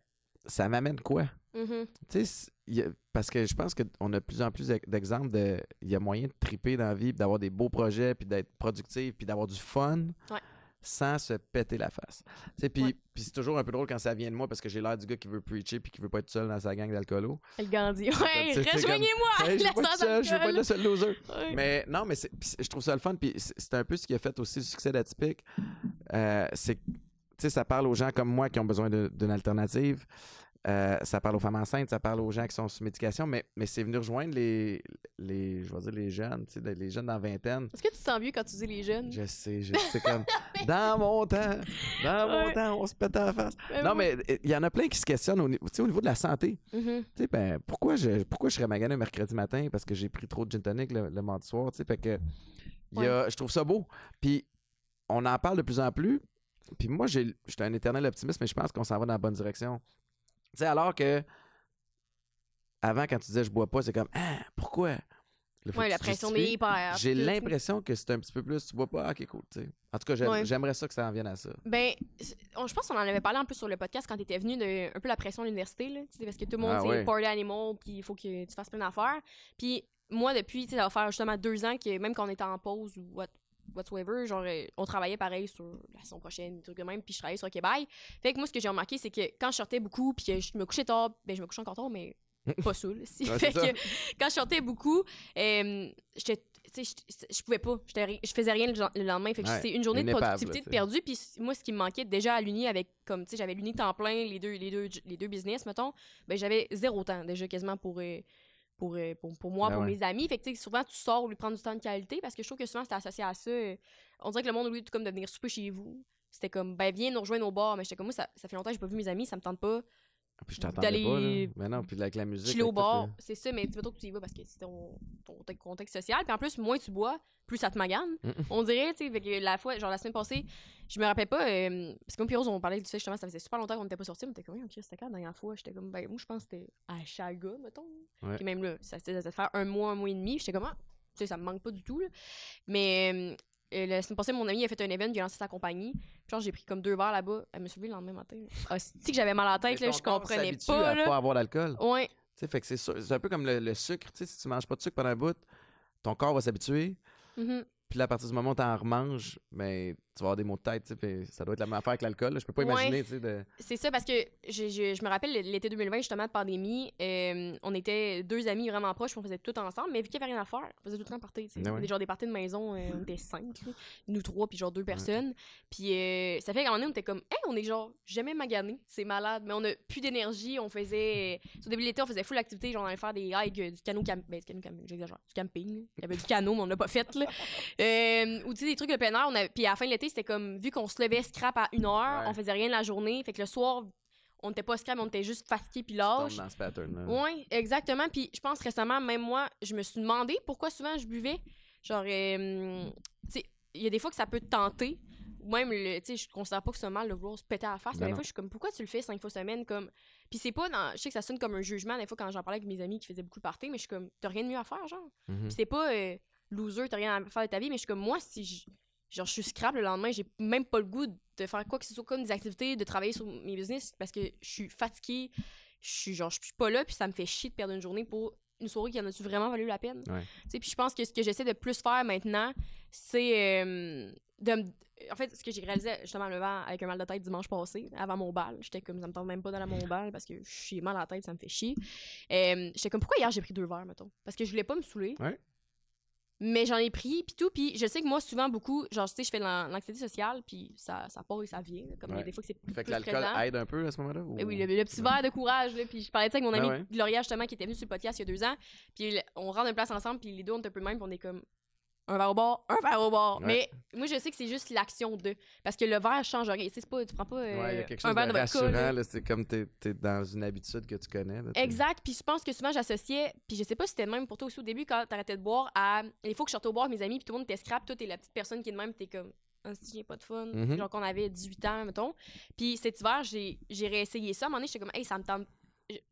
ça m'amène quoi? Y a- parce que je pense qu'on a de plus en plus d'ex- d'exemples de. Il y a moyen de triper dans la vie, d'avoir des beaux projets, puis d'être productif, puis d'avoir du fun Ouais. sans se péter la face. Tu sais, puis Ouais. c'est toujours un peu drôle quand ça vient de moi parce que j'ai l'air du gars qui veut preacher puis qui veut pas être seul dans sa gang d'alcoolos. Le Gandhi. Ouais, rejoignez-moi! Hey, je veux pas seul, je veux pas être le seul loser. Ouais. Mais non, mais je trouve ça le fun. Puis c'est un peu ce qui a fait aussi le succès d'Atypique. Euh, c'est sais, ça parle aux gens comme moi qui ont besoin d'une alternative. Euh, ça parle aux femmes enceintes, ça parle aux gens qui sont sous médication, mais, mais c'est venu rejoindre les, les, je vais dire les jeunes, les jeunes dans la vingtaine. Est-ce que tu te sens vieux quand tu dis les jeunes? Je sais, je sais comme <laughs> dans mon temps, dans mon temps, on se pète à la face. Ben Non, oui. mais il y en a plein qui se questionnent au, niveau de la santé. Mhm. Tu sais, ben, pourquoi je, pourquoi je serais magané mercredi matin parce que j'ai pris trop de gin tonic le, le mardi soir, tu sais, fait que il y a, je trouve ça beau. Puis on en parle de plus en plus. Puis moi, j'ai, j'étais un éternel optimiste, mais je pense qu'on s'en va dans la bonne direction. Tu sais, alors que avant, quand tu disais je bois pas, c'est comme ah, pourquoi? Que la tu pression des hyper. J'ai l'impression que c'est un petit peu plus tu bois pas, ok, cool, tu sais. En tout cas, Ouais. j'aimerais ça que ça en vienne à ça. Ben, on- je pense qu'on en avait parlé un peu sur le podcast quand t'étais venu de un peu la pression de l'université, là. tu Parce que tout le monde, Ah c'est ouais. party animal, puis il faut que tu fasses plein d'affaires. Puis moi, depuis, tu sais, ça va faire justement deux ans que même quand on était en pause ou what, whatsoever, genre, euh, on travaillait pareil sur la saison prochaine, des trucs de même, puis je travaillais sur Québec. Fait que moi, ce que j'ai remarqué, c'est que quand je sortais beaucoup, puis que je me couchais tard, ben, je me couchais encore tard, mais <laughs> pas saoul. Si. Ouais, fait que quand je sortais beaucoup, euh, j'étais. Je pouvais pas. Je faisais rien le, le lendemain. Fait que Ouais, c'est une journée une de épave, productivité là, de perdu. Puis moi, ce qui me manquait déjà à l'Uni avec, comme, tu sais, j'avais l'Uni temps plein, les deux, les, deux, les deux business, mettons, ben j'avais zéro temps déjà quasiment pour. euh, pour, euh, pour, pour moi, Ben pour ouais. mes amis. Fait que, tu sais, souvent, tu sors lui prendre du temps de qualité parce que je trouve que souvent, c'était associé à ça. On dirait que le monde, au lieu de comme, de venir souper chez vous, c'était comme, ben, viens nous rejoindre au bar. Mais j'étais comme, moi, ça, ça fait longtemps que j'ai pas vu mes amis, ça me tente pas. Puis je t'entendais D'aller pas, là. Mais non, puis avec la musique. chiller au là. c'est ça, mais dis-toi que tu y vas parce que c'est ton, ton ton contexte social. Puis en plus, moins tu bois, plus ça te magane. Mm. On dirait, tu sais, fait que la fois, genre la semaine passée, je me rappelle pas, euh, parce que moi Rose, on parlait de ça justement, ça faisait super longtemps qu'on n'était pas sortis, mais t'es comme, oui, ok, c'était quand la dernière fois? J'étais comme, ben, moi, je pense que c'était à Chaga, mettons. Ouais. Puis même là, ça ça faire un mois, un mois et demi, j'étais comme, ah, tu sais, ça me manque pas du tout, là. Mais euh, euh, la semaine passée, mon ami a fait un event, il a lancé sa compagnie. Puis genre, j'ai pris comme deux verres là-bas. Elle me suis levée le lendemain matin. Ah, que j'avais mal à la tête, là, je comprenais pas, à là. pas avoir d'alcool. Ouais. Tu sais, fait que c'est un peu comme le, le sucre, tu sais, si tu manges pas de sucre pendant un bout, ton corps va s'habituer. Mhm. Puis là, à partir du moment où tu en remanges, mais tu vas avoir des maux de tête, puis ça doit être la même affaire avec l'alcool. Je peux pas Ouais. imaginer, tu sais, de... C'est ça, parce que je, je, je me rappelle l'été 2020, justement, de pandémie, euh, on était deux amis vraiment proches, on faisait tout ensemble, mais vu qu'il n'y avait rien à faire, on faisait tout le temps party, tu sais. Ah ouais. Des genre des parties de maison, euh, on était cinq, nous trois, puis genre deux personnes. Puis euh, ça fait qu'à un moment donné, on était comme, hey, on est genre jamais magané, c'est malade, mais on a plus d'énergie, on faisait. Au début de l'été, on faisait full activité, genre on allait faire des hikes, euh, du canot camping, ben, du canot camping, j'exagère, du camping. Il y avait du canot, mais on l'a pas fait, là. <laughs> Euh, ou tu sais, des trucs de plein air, on puis à la fin de l'été, c'était comme, vu qu'on se levait scrap à une heure, Ouais. on faisait rien de la journée, fait que le soir, on n'était pas scrap, on était juste fatigué puis lâche. dans ce pattern-là. Oui, exactement. Puis je pense récemment, même moi, je me suis demandé pourquoi souvent je buvais. Genre, euh, tu sais, il y a des fois que ça peut te tenter. Ou même, tu sais, je considère pas que c'est mal le vouloir se péter à la face. Ben mais des non. fois, je suis comme, pourquoi tu le fais cinq fois semaine? Comme... Puis c'est pas dans. Je sais que ça sonne comme un jugement, des fois, quand j'en parlais avec mes amis qui faisaient beaucoup de party, mais je suis comme, t'as rien de mieux à faire, genre. Mhm. Puis c'est pas euh, loser, t'as rien à faire de ta vie, mais je suis comme, moi, si je. Genre, je suis scrap le lendemain, j'ai même pas le goût de faire quoi que ce soit comme des activités, de travailler sur mes business parce que je suis fatiguée, je suis genre, je suis pas là, puis ça me fait chier de perdre une journée pour une soirée qui en a-tu vraiment valu la peine? Ouais. Tu sais, puis je pense que ce que j'essaie de plus faire maintenant, c'est euh, de me- En fait, ce que j'ai réalisé justement en levant avec un mal de tête dimanche passé, avant mon bal, j'étais comme, ça me tente même pas d'aller à mon bal parce que j'ai mal à la tête, ça me fait chier. Euh, j'étais comme, pourquoi hier j'ai pris deux verres, mettons? Parce que je voulais pas me saouler. Ouais. Mais j'en ai pris, puis tout, puis je sais que moi, souvent, beaucoup, genre, tu sais, je fais l'anxiété sociale, puis ça, ça part et ça vient, comme Ouais. des fois que c'est plus Fait que l'alcool aide un peu à ce moment-là? ou- Eh oui, le, le petit verre de courage, là, puis je parlais de ça avec mon Ben ami ouais. Gloria, justement, qui était venue sur le podcast il y a deux ans, puis on rentre une place ensemble, puis les deux, on est un peu même, puis on est comme un verre au bord, un verre au bord. Ouais. Mais moi, je sais que c'est juste l'action de. Parce que le verre change rien. C'est pas, tu prends pas euh, Ouais, y a quelque un chose verre de rassurant, c'est comme t'es es dans une habitude que tu connais. là, t'es- Exact. Puis je pense que souvent, j'associais, puis je sais pas si c'était le même pour toi aussi au début, quand t'arrêtais de boire, à. Il faut que je sorte au avec mes amis, puis tout le monde était scrap, toi, t'es la petite personne qui est de même, t'es comme. Ah, si j'ai pas de fun. Mhm. Genre qu'on avait 18 ans, mettons. Puis cet hiver, j'ai j'ai réessayé ça. À un moment donné, j'étais comme, hey, ça me tente.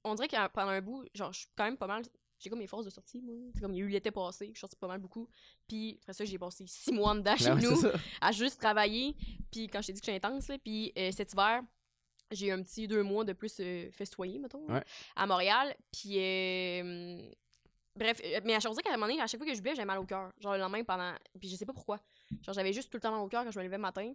On dirait que pendant un bout, genre, je suis quand même pas mal. J'ai comme mes forces de sortie, moi. C'est comme il y a eu l'été passé, je suis sortie pas mal beaucoup. Puis après ça, j'ai passé six mois dedans chez Ah ouais, nous à juste travailler. Puis quand je t'ai dit que j'étais intense, là, puis euh, cet hiver, j'ai eu un petit deux mois de plus euh, festoyer, mettons, Ouais. à Montréal. Puis, euh, bref, euh, mais à chaque qu'à un moment donné, à chaque fois que je buvais, j'avais mal au cœur. Genre le lendemain pendant. Puis je sais pas pourquoi. Genre j'avais juste tout le temps mal au cœur quand je me levais le matin.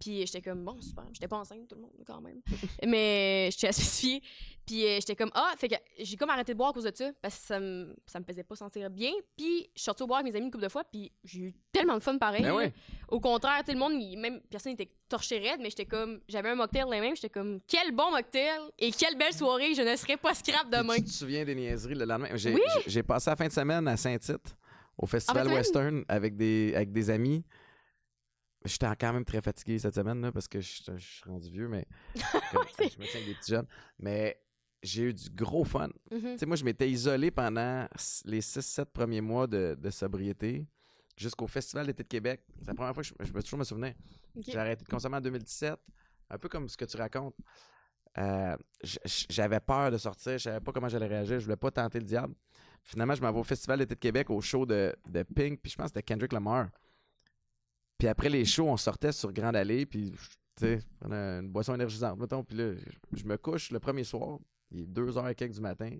Puis j'étais comme, bon, super. J'étais pas enceinte, tout le monde, quand même. <laughs> mais j'étais <laughs> asphyxiée. Puis euh, j'étais comme, ah, fait que j'ai comme arrêté de boire à cause de ça. Parce que ça me, ça me faisait pas sentir bien. Puis je suis sortie au boire avec mes amis une couple de fois. Puis j'ai eu tellement de fun pareil. Ben ouais. Au contraire, sais, le monde, il- même personne était torché raide, mais j'étais comme, j'avais un mocktail les mêmes, j'étais comme, quel bon mocktail et quelle belle soirée, je ne serais pas scrap demain. Tu te souviens des niaiseries le lendemain? J'ai Oui! j'ai- passé la fin de semaine à Saint-Tite, au Festival En fin de Western, avec des, avec des amis. J'étais quand même très fatigué cette semaine, là, parce que je, je suis rendu vieux, mais <laughs> c'est- je me tiens avec des petits jeunes. Mais j'ai eu du gros fun. Mhm. Tu sais, moi, je m'étais isolé pendant les 6-7 premiers mois de, de sobriété jusqu'au Festival d'été de Québec. C'est la première fois que je, je peux toujours me souvenir. J'ai arrêté de consommer en 2017, un peu comme ce que tu racontes. Euh, J'avais peur de sortir, je savais pas comment j'allais réagir, je voulais pas tenter le diable. Finalement, je m'en vais au Festival d'été de Québec, au show de, de Pink, puis je pense que c'était Kendrick Lamar. Puis après les shows, on sortait sur Grande Allée, puis tu sais, une boisson énergisante, mettons, puis là, je me couche le premier soir, il est 2h et quelques du matin,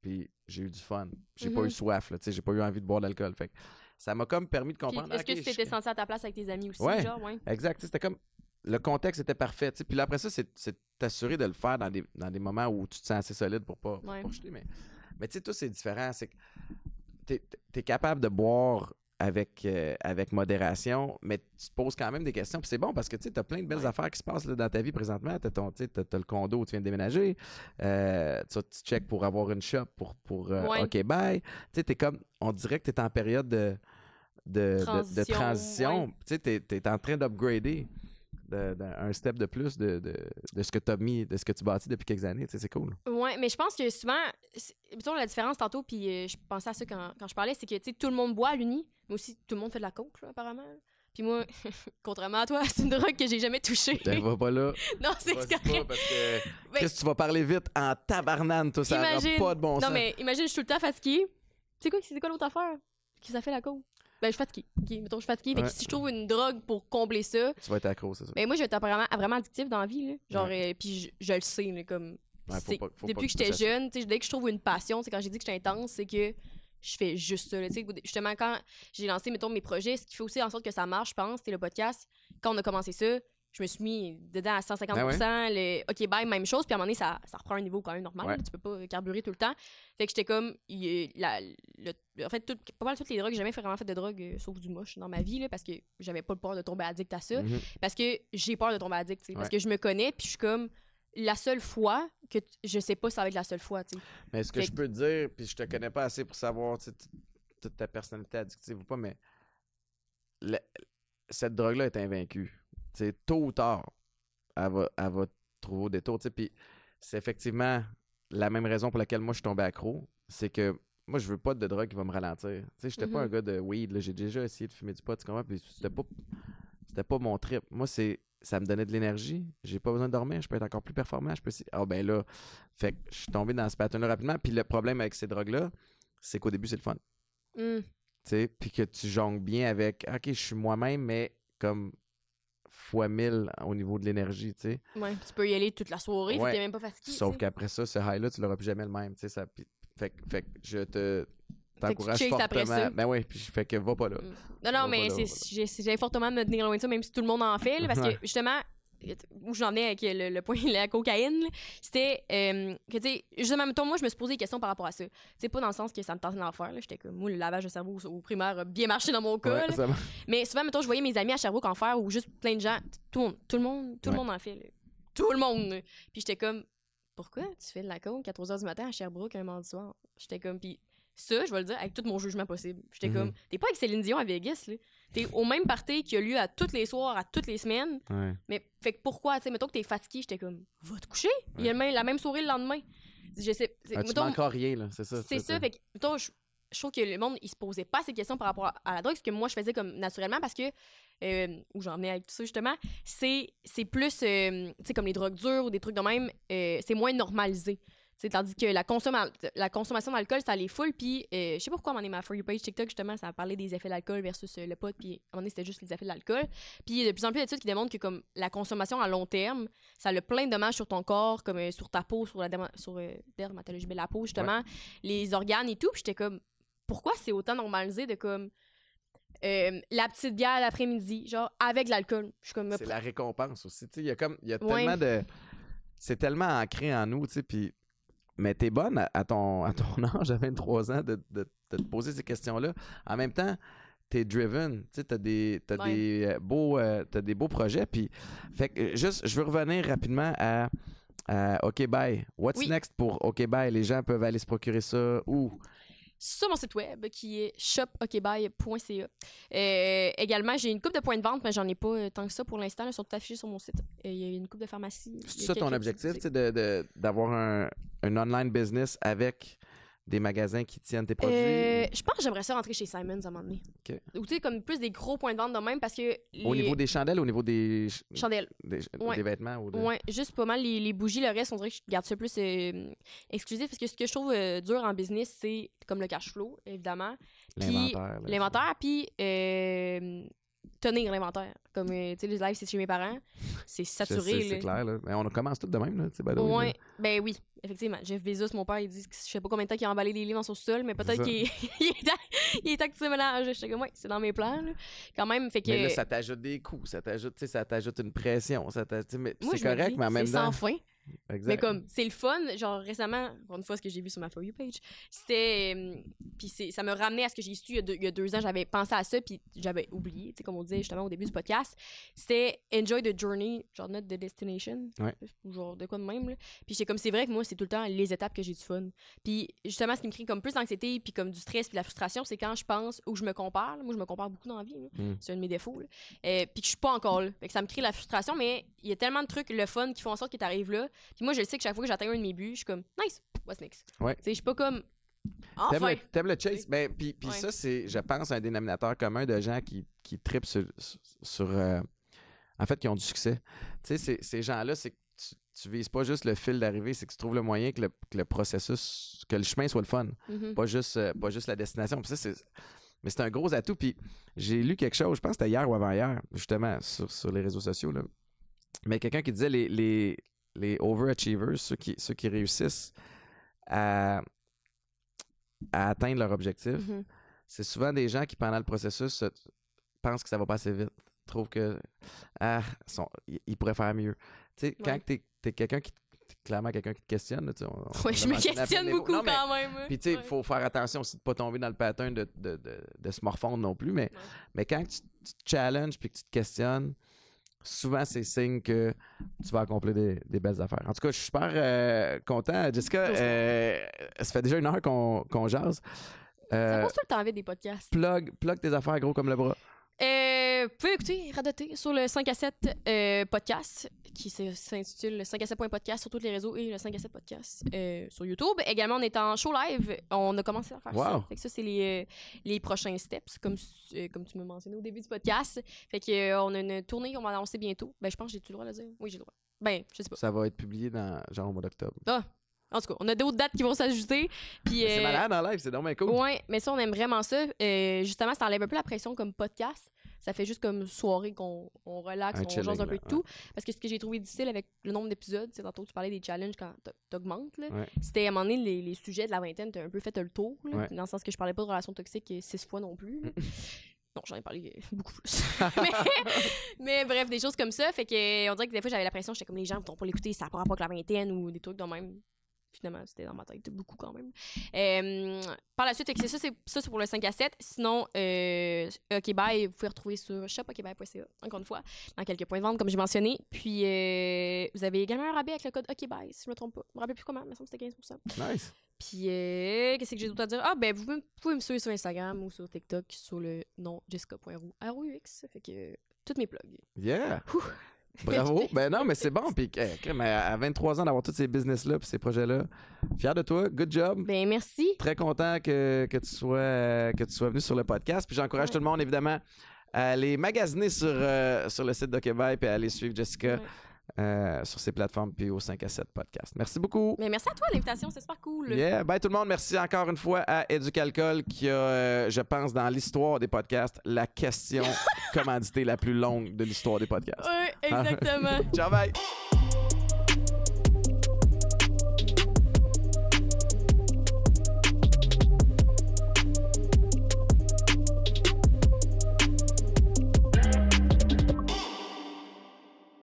puis j'ai eu du fun. J'ai pas eu soif, là, tu sais, j'ai pas eu envie de boire de l'alcool. Fait que ça m'a comme permis de comprendre. Est-ce que tu je- t'étais senti à ta place avec tes amis aussi, Ouais. genre, ouais? Exact. C'était comme. Le contexte était parfait. Puis là, après ça, c'est c'est t'assurer de le faire dans des, dans des moments où tu te sens assez solide pour pas, pour Ouais. pas jeter. Mais, mais tu sais, tout, c'est différent. C'est que t'es es capable de boire avec, euh, avec modération, mais tu te poses quand même des questions. Puis c'est bon parce que tu as plein de belles Ouais. affaires qui se passent là, dans ta vie présentement. Tu as, le condo où tu viens de déménager. Euh, tu, tu checkes pour avoir une shop pour, pour euh, Ouais. OK, bye. Tu sais, comme. On dirait que tu es en période de. De, de- de Transition, ouais. Tu sais, t'es es en train d'upgrader de- de- un step de plus de, de, de ce que tu as mis, de ce que tu bâtis depuis quelques années. C'est cool. Ouais, mais je pense que souvent, c'est- la différence tantôt, puis euh, je pensais à ça quand, quand je parlais, c'est que, tu sais, tout le monde boit à l'uni, mais aussi tout le monde fait de la coke, là, apparemment. Puis moi, <laughs> contrairement à toi, <laughs> c'est une drogue que j'ai jamais touchée. Ben, va pas là. <laughs> non, c'est pas, correct. parce que Ben, Chris, tu vas parler vite en tabarnane, toi, ça Imagine- pas de bon sens. Non, mais imagine, je suis tout le temps fatiguée. Tu sais quoi, c'est quoi l'autre affaire? Qui ça fait la coke? Ben, je suis fatiguée. Mettons, je suis fatiguée. Fait que Ouais. si je trouve une drogue pour combler ça, Tu vas être accro, c'est ça. ben moi, je vais être vraiment, addictive dans la vie, là. Genre, euh, puis je, je le sais, là, comme. Ouais, faut c'est- pas- faut pas depuis que que tu j'étais touches à ça. jeune, tu sais, dès que je trouve une passion, c'est quand j'ai dit que j'étais intense, c'est que je fais juste ça. là. Tu sais, justement, quand j'ai lancé, mettons, mes projets, ce qui fait aussi en sorte que ça marche, je pense, c'était le podcast. Quand on a commencé ça, je me suis mis dedans à 150 Ah le OK, bye, même chose. Puis à un moment donné, ça, ça reprend un niveau quand même normal. Ouais. Tu peux pas carburer tout le temps. Fait que j'étais comme. il- la- le- en fait, tout- pas mal toutes les drogues, j'ai jamais vraiment fait de drogue, euh, sauf du moche dans ma vie, là, parce que j'avais pas peur de tomber addict à ça. Mhm. Parce que j'ai peur de tomber addict, Parce Ouais. que je me connais, puis je suis comme. La seule fois que je sais pas si ça va être la seule fois. Mais ce que je peux te dire, puis je te connais pas assez pour savoir toute ta personnalité addictive ou pas, mais cette drogue-là est invaincue. Sais, tôt ou tard, elle va, elle va trouver au détour. Puis c'est effectivement la même raison pour laquelle moi je suis tombé accro. C'est que moi, je veux pas de drogue qui va me ralentir. Tu sais, j'étais pas un gars de weed. J'ai déjà essayé de fumer du pot, tu comprends? Puis c'était pas, c'était pas mon trip. Moi, c'est ça me donnait de l'énergie. J'ai pas besoin de dormir. Je peux être encore plus performant. Je peux Ah, ben là, fait que je suis tombé dans ce pattern-là rapidement. Puis le problème avec ces drogues-là, c'est qu'au début, c'est le fun. Tu sais, puis que tu jongles bien avec, OK, je suis moi-même, mais comme fois mille au niveau de l'énergie, tu sais. Ouais, tu peux y aller toute la soirée, Ouais. tu t'es même pas fatigué. Sauf qu'après ça, ce high-là, tu l'auras plus jamais le même, tu sais. Ça, fait, que- fait je te t'encourage fortement. Ben oui, puis je fais que va pas là. Mm. Non, non, Va mais j'ai fortement de me tenir loin de ça, même si tout le monde en fait, là, parce Ouais. que justement, où j'en venais avec le, le point, <laughs> la cocaïne, c'était euh, que, tu sais, justement, mettons, moi, je me suis posé des questions par rapport à ça. Sais, pas dans le sens que ça me tentait d'en faire, là. J'étais comme, moi, le lavage de cerveau au, au primaire a bien marché dans mon cas, Ouais. Mais souvent, mettons, je voyais mes amis à Sherbrooke en faire ou juste plein de gens. Tout le monde, tout le monde, tout le monde en fait. là. Tout le monde. Puis j'étais comme, pourquoi tu fais de la coke à 3 h du matin à Sherbrooke un mardi soir? J'étais comme, puis ça, je vais le dire avec tout mon jugement possible. J'étais Mhm. comme, t'es pas avec Céline Dion à Vegas, là. T'es au même party qui a lieu à tous les soirs, à toutes les semaines. Ouais. Mais fait que pourquoi, tu sais, mettons que t'es fatigué, j'étais comme, va te coucher. Il y a même- la même soirée le lendemain. Je sais. c'est- Ah, tu mettons, manques rien, là, c'est ça. c'est ça, fait que, mettons, je, je trouve que le monde, il se posait pas ces questions par rapport à, la drogue, ce que moi, je faisais comme naturellement, parce que, euh, où j'en venais avec tout ça, justement, c'est c'est plus, euh, tu sais, comme les drogues dures ou des trucs de même, euh, c'est moins normalisé. Sais, tandis que la, consomme- la consommation d'alcool, ça les full. Puis, euh, je sais pas pourquoi, à un moment donné, ma For You page TikTok, justement, ça a parlé des effets de l'alcool versus euh, le pot. Puis, à un moment donné, c'était juste les effets de l'alcool. Puis, il y a de plus en plus d'études qui démontrent que, comme, la consommation à long terme, ça a plein de dommages sur ton corps, comme euh, sur ta peau, sur la sur, dermatologie, mais la peau, justement, les organes et tout. Puis, j'étais comme, pourquoi c'est autant normalisé de, comme, euh, la petite bière l'après-midi, genre, avec l'alcool? Je suis comme, C'est la récompense aussi. Tu sais, il y a comme. Il y a Ouais. tellement de. C'est tellement ancré en nous, tu sais. Puis. Mais t'es bonne à, à ton, à ton <laughs> âge, à 23 ans, de, de- de te poser ces questions-là. En même temps, t'es driven. Tu sais, t'as des, Ouais. des, euh, beaux, euh, des beaux projets. Puis. Fait que, euh, juste, je veux revenir rapidement à. à OK Bye. What's Oui. next pour OK Bye? Les gens peuvent aller se procurer ça où? Sur mon site web qui est shopokbuy.ca. Euh, également, j'ai une coupe de points de vente, mais j'en ai pas euh, tant que ça pour l'instant. Ils sont tout affichés sur mon site. Euh, Il y a une coupe de pharmacie. C'est ça ton objectif, sais, de- de- d'avoir un, un online business avec des magasins qui tiennent tes produits? Euh, je pense que j'aimerais ça rentrer chez Simons à un moment donné. Ou tu sais, comme plus des gros points de vente de même parce que. Au les niveau des chandelles, au niveau des, ch- chandelles. des, Ouais. des vêtements? Ou de... Ouais, juste pas mal les, les bougies, le reste, on dirait que je garde ça plus euh, exclusif parce que ce que je trouve euh, dur en business, c'est comme le cash flow, évidemment. Puis L'inventaire. L'inventaire, puis tenir l'inventaire. Comme, euh, tu sais, les lives, c'est chez mes parents. C'est saturé. c'est clair. Là. Mais on commence tout de même. Là, là. Ouais, ben oui, effectivement. Jeff Bezos, mon père, il dit que je sais pas combien de temps qu'il a emballé les livres dans son sol, mais peut-être qu'il <laughs> il est <laughs> il est temps que tu mélanges. J'étais comme, ouais, c'est dans mes plans, là. Quand même, fait que. Mais là, ça t'ajoute des coûts, ça t'ajoute, tu sais, ça t'ajoute une pression. Ça t'a- tu sais, mais c'est je correct, dis, mais en même c'est temps. sans fin. Exact. Mais comme, c'est le fun. Genre, récemment, pour une fois, ce que j'ai vu sur ma For You page, c'était. euh, puis c'est- ça me ramenait à ce que j'ai su il y, a deux, il y a deux ans. J'avais pensé à ça, puis j'avais oublié, tu sais, comme on disait justement au début du podcast. C'était Enjoy the Journey, genre not the destination. Ouais. Ou genre de quoi de même, là. Puis j'étais comme, c'est vrai que moi, c'est tout le temps les étapes que j'ai du fun. Puis justement, ce qui me crée comme plus d'anxiété, puis comme du stress, puis de la frustration, c'est quand je pense ou je me compare. là. Moi, je me compare beaucoup dans la vie. là. Mm. C'est un de mes défauts. Euh, puis que je suis pas encore là. Fait que ça me crée la frustration, mais il y a tellement de trucs, le fun, qui font en sorte que tu arrives là. Puis moi, je sais que chaque fois que j'atteins un de mes buts, je suis comme, nice, what's next? Ouais. Tu sais, je suis pas comme, enfin. t'aimes le chase? Ben, puis Ouais. ça, c'est, je pense, un dénominateur commun de gens qui, qui tripent sur. sur, euh, en fait, qui ont du succès. Tu sais, ces- ces gens-là, c'est tu, tu vises pas juste le fil d'arrivée, c'est que tu trouves le moyen que le, que le processus, que le chemin soit le fun. Mhm. pas juste, euh, pas juste la destination. Puis ça, c'est... Mais c'est un gros atout. Puis j'ai lu quelque chose, je pense que c'était hier ou avant-hier, justement, sur, sur les réseaux sociaux. Là. Mais quelqu'un qui disait les, les, les overachievers, ceux qui, ceux qui réussissent à, à atteindre leur objectif, Mhm. c'est souvent des gens qui, pendant le processus, se- pensent que ça va pas assez vite. Trouvent que ah, pourraient faire mieux. Tu sais, quand t'es es, quelqu'un qui clairement quelqu'un qui te questionne, là, on- on Ouais, l'a je me questionne beaucoup niveaux. Non, mais- quand même. hein. puis tu sais, il Ouais. faut faire attention aussi de pas tomber dans le pattern de, de, de, de se morfondre non plus. Mais, Ouais. mais quand tu, tu te challenges puis que tu te questionnes, souvent c'est signe que tu vas accomplir des, des belles affaires. En tout cas, je suis super euh, content. Jessica, euh, ça fait déjà une heure qu'on qu'on jase. Ça Euh, pose tout le temps vite des podcasts. plug, plug tes affaires gros comme le bras. Euh, vous pouvez écouter, radoter sur le 5 à 7 euh, podcast qui s'intitule le 5 à 7.podcast sur tous les réseaux et le 5 à 7 podcast euh, sur YouTube. Également, on est en show live. On a commencé à faire ça. Wow. Fait que ça, c'est les, euh, les prochains steps, comme, euh, comme tu me mentionnais au début du podcast. Fait que, euh, on a une tournée qu'on va annoncer bientôt. Ben, je pense que j'ai-tu le droit de le dire? Oui, j'ai le droit. Ben, je sais pas. Ça va être publié dans genre au mois d'octobre. En tout cas, on a d'autres dates qui vont s'ajouter. Puis, C'est euh, malade en live, c'est dommage cool. Ouais, mais ça, on aime vraiment ça. Euh, justement, ça enlève un peu la pression comme podcast. Ça fait juste comme soirée qu'on on relaxe, Un on jase un peu de tout. Parce que ce que j'ai trouvé difficile avec le nombre d'épisodes, c'est tantôt tu parlais des challenges quand t'a- t'augmentes. là. Ouais. C'était à un moment donné, les, les sujets de la vingtaine, t'as un peu fait le tour. là, Ouais. Dans le sens que je parlais pas de relations toxiques euh, six fois non plus. <laughs> non, j'en ai parlé euh, <laughs> beaucoup plus. <laughs> mais, mais bref, des choses comme ça. Fait que on dirait que des fois, j'avais l'impression, j'étais comme les gens vont pas l'écouter, ça n'a pas avec la vingtaine ou des trucs de même. Finalement, c'était dans ma tête beaucoup quand même. Euh, par la suite, c'est ça, c'est ça c'est pour le 5 à 7. Sinon, euh, OK Bye, vous pouvez retrouver sur shopokbye.ca, encore une fois, dans quelques points de vente, comme j'ai mentionné. Puis, euh, vous avez également un rabais avec le code OK Bye, si je me trompe pas. Je me rappelle plus comment, mais il me semble que c'était 15% Nice. Puis, euh, qu'est-ce que j'ai d'autre à dire? Ah, ben, vous pouvez, me suivre sur Instagram ou sur TikTok sur le nom jessica.roux, R-O-U-X. Fait que, toutes mes plugs. Yeah. Ouh. Bravo. ben non, mais c'est bon. Puis euh, mais à 23 ans d'avoir tous ces business-là puis ces projets-là, fier de toi. Good job. Ben merci. Très content que, que, tu, sois, euh, que tu sois venu sur le podcast. Puis j'encourage tout le monde, évidemment, à aller magasiner sur, euh, sur le site de et à aller suivre Jessica. Sur ces plateformes puis au 5 à 7 podcast. Merci beaucoup. Mais merci à toi l'invitation, c'est super cool. Yeah, bye tout le monde, merci encore une fois à Éducalcool qui a je pense dans l'histoire des podcasts la question <laughs> commandité la plus longue de l'histoire des podcasts. Oui, exactement. Ciao, bye.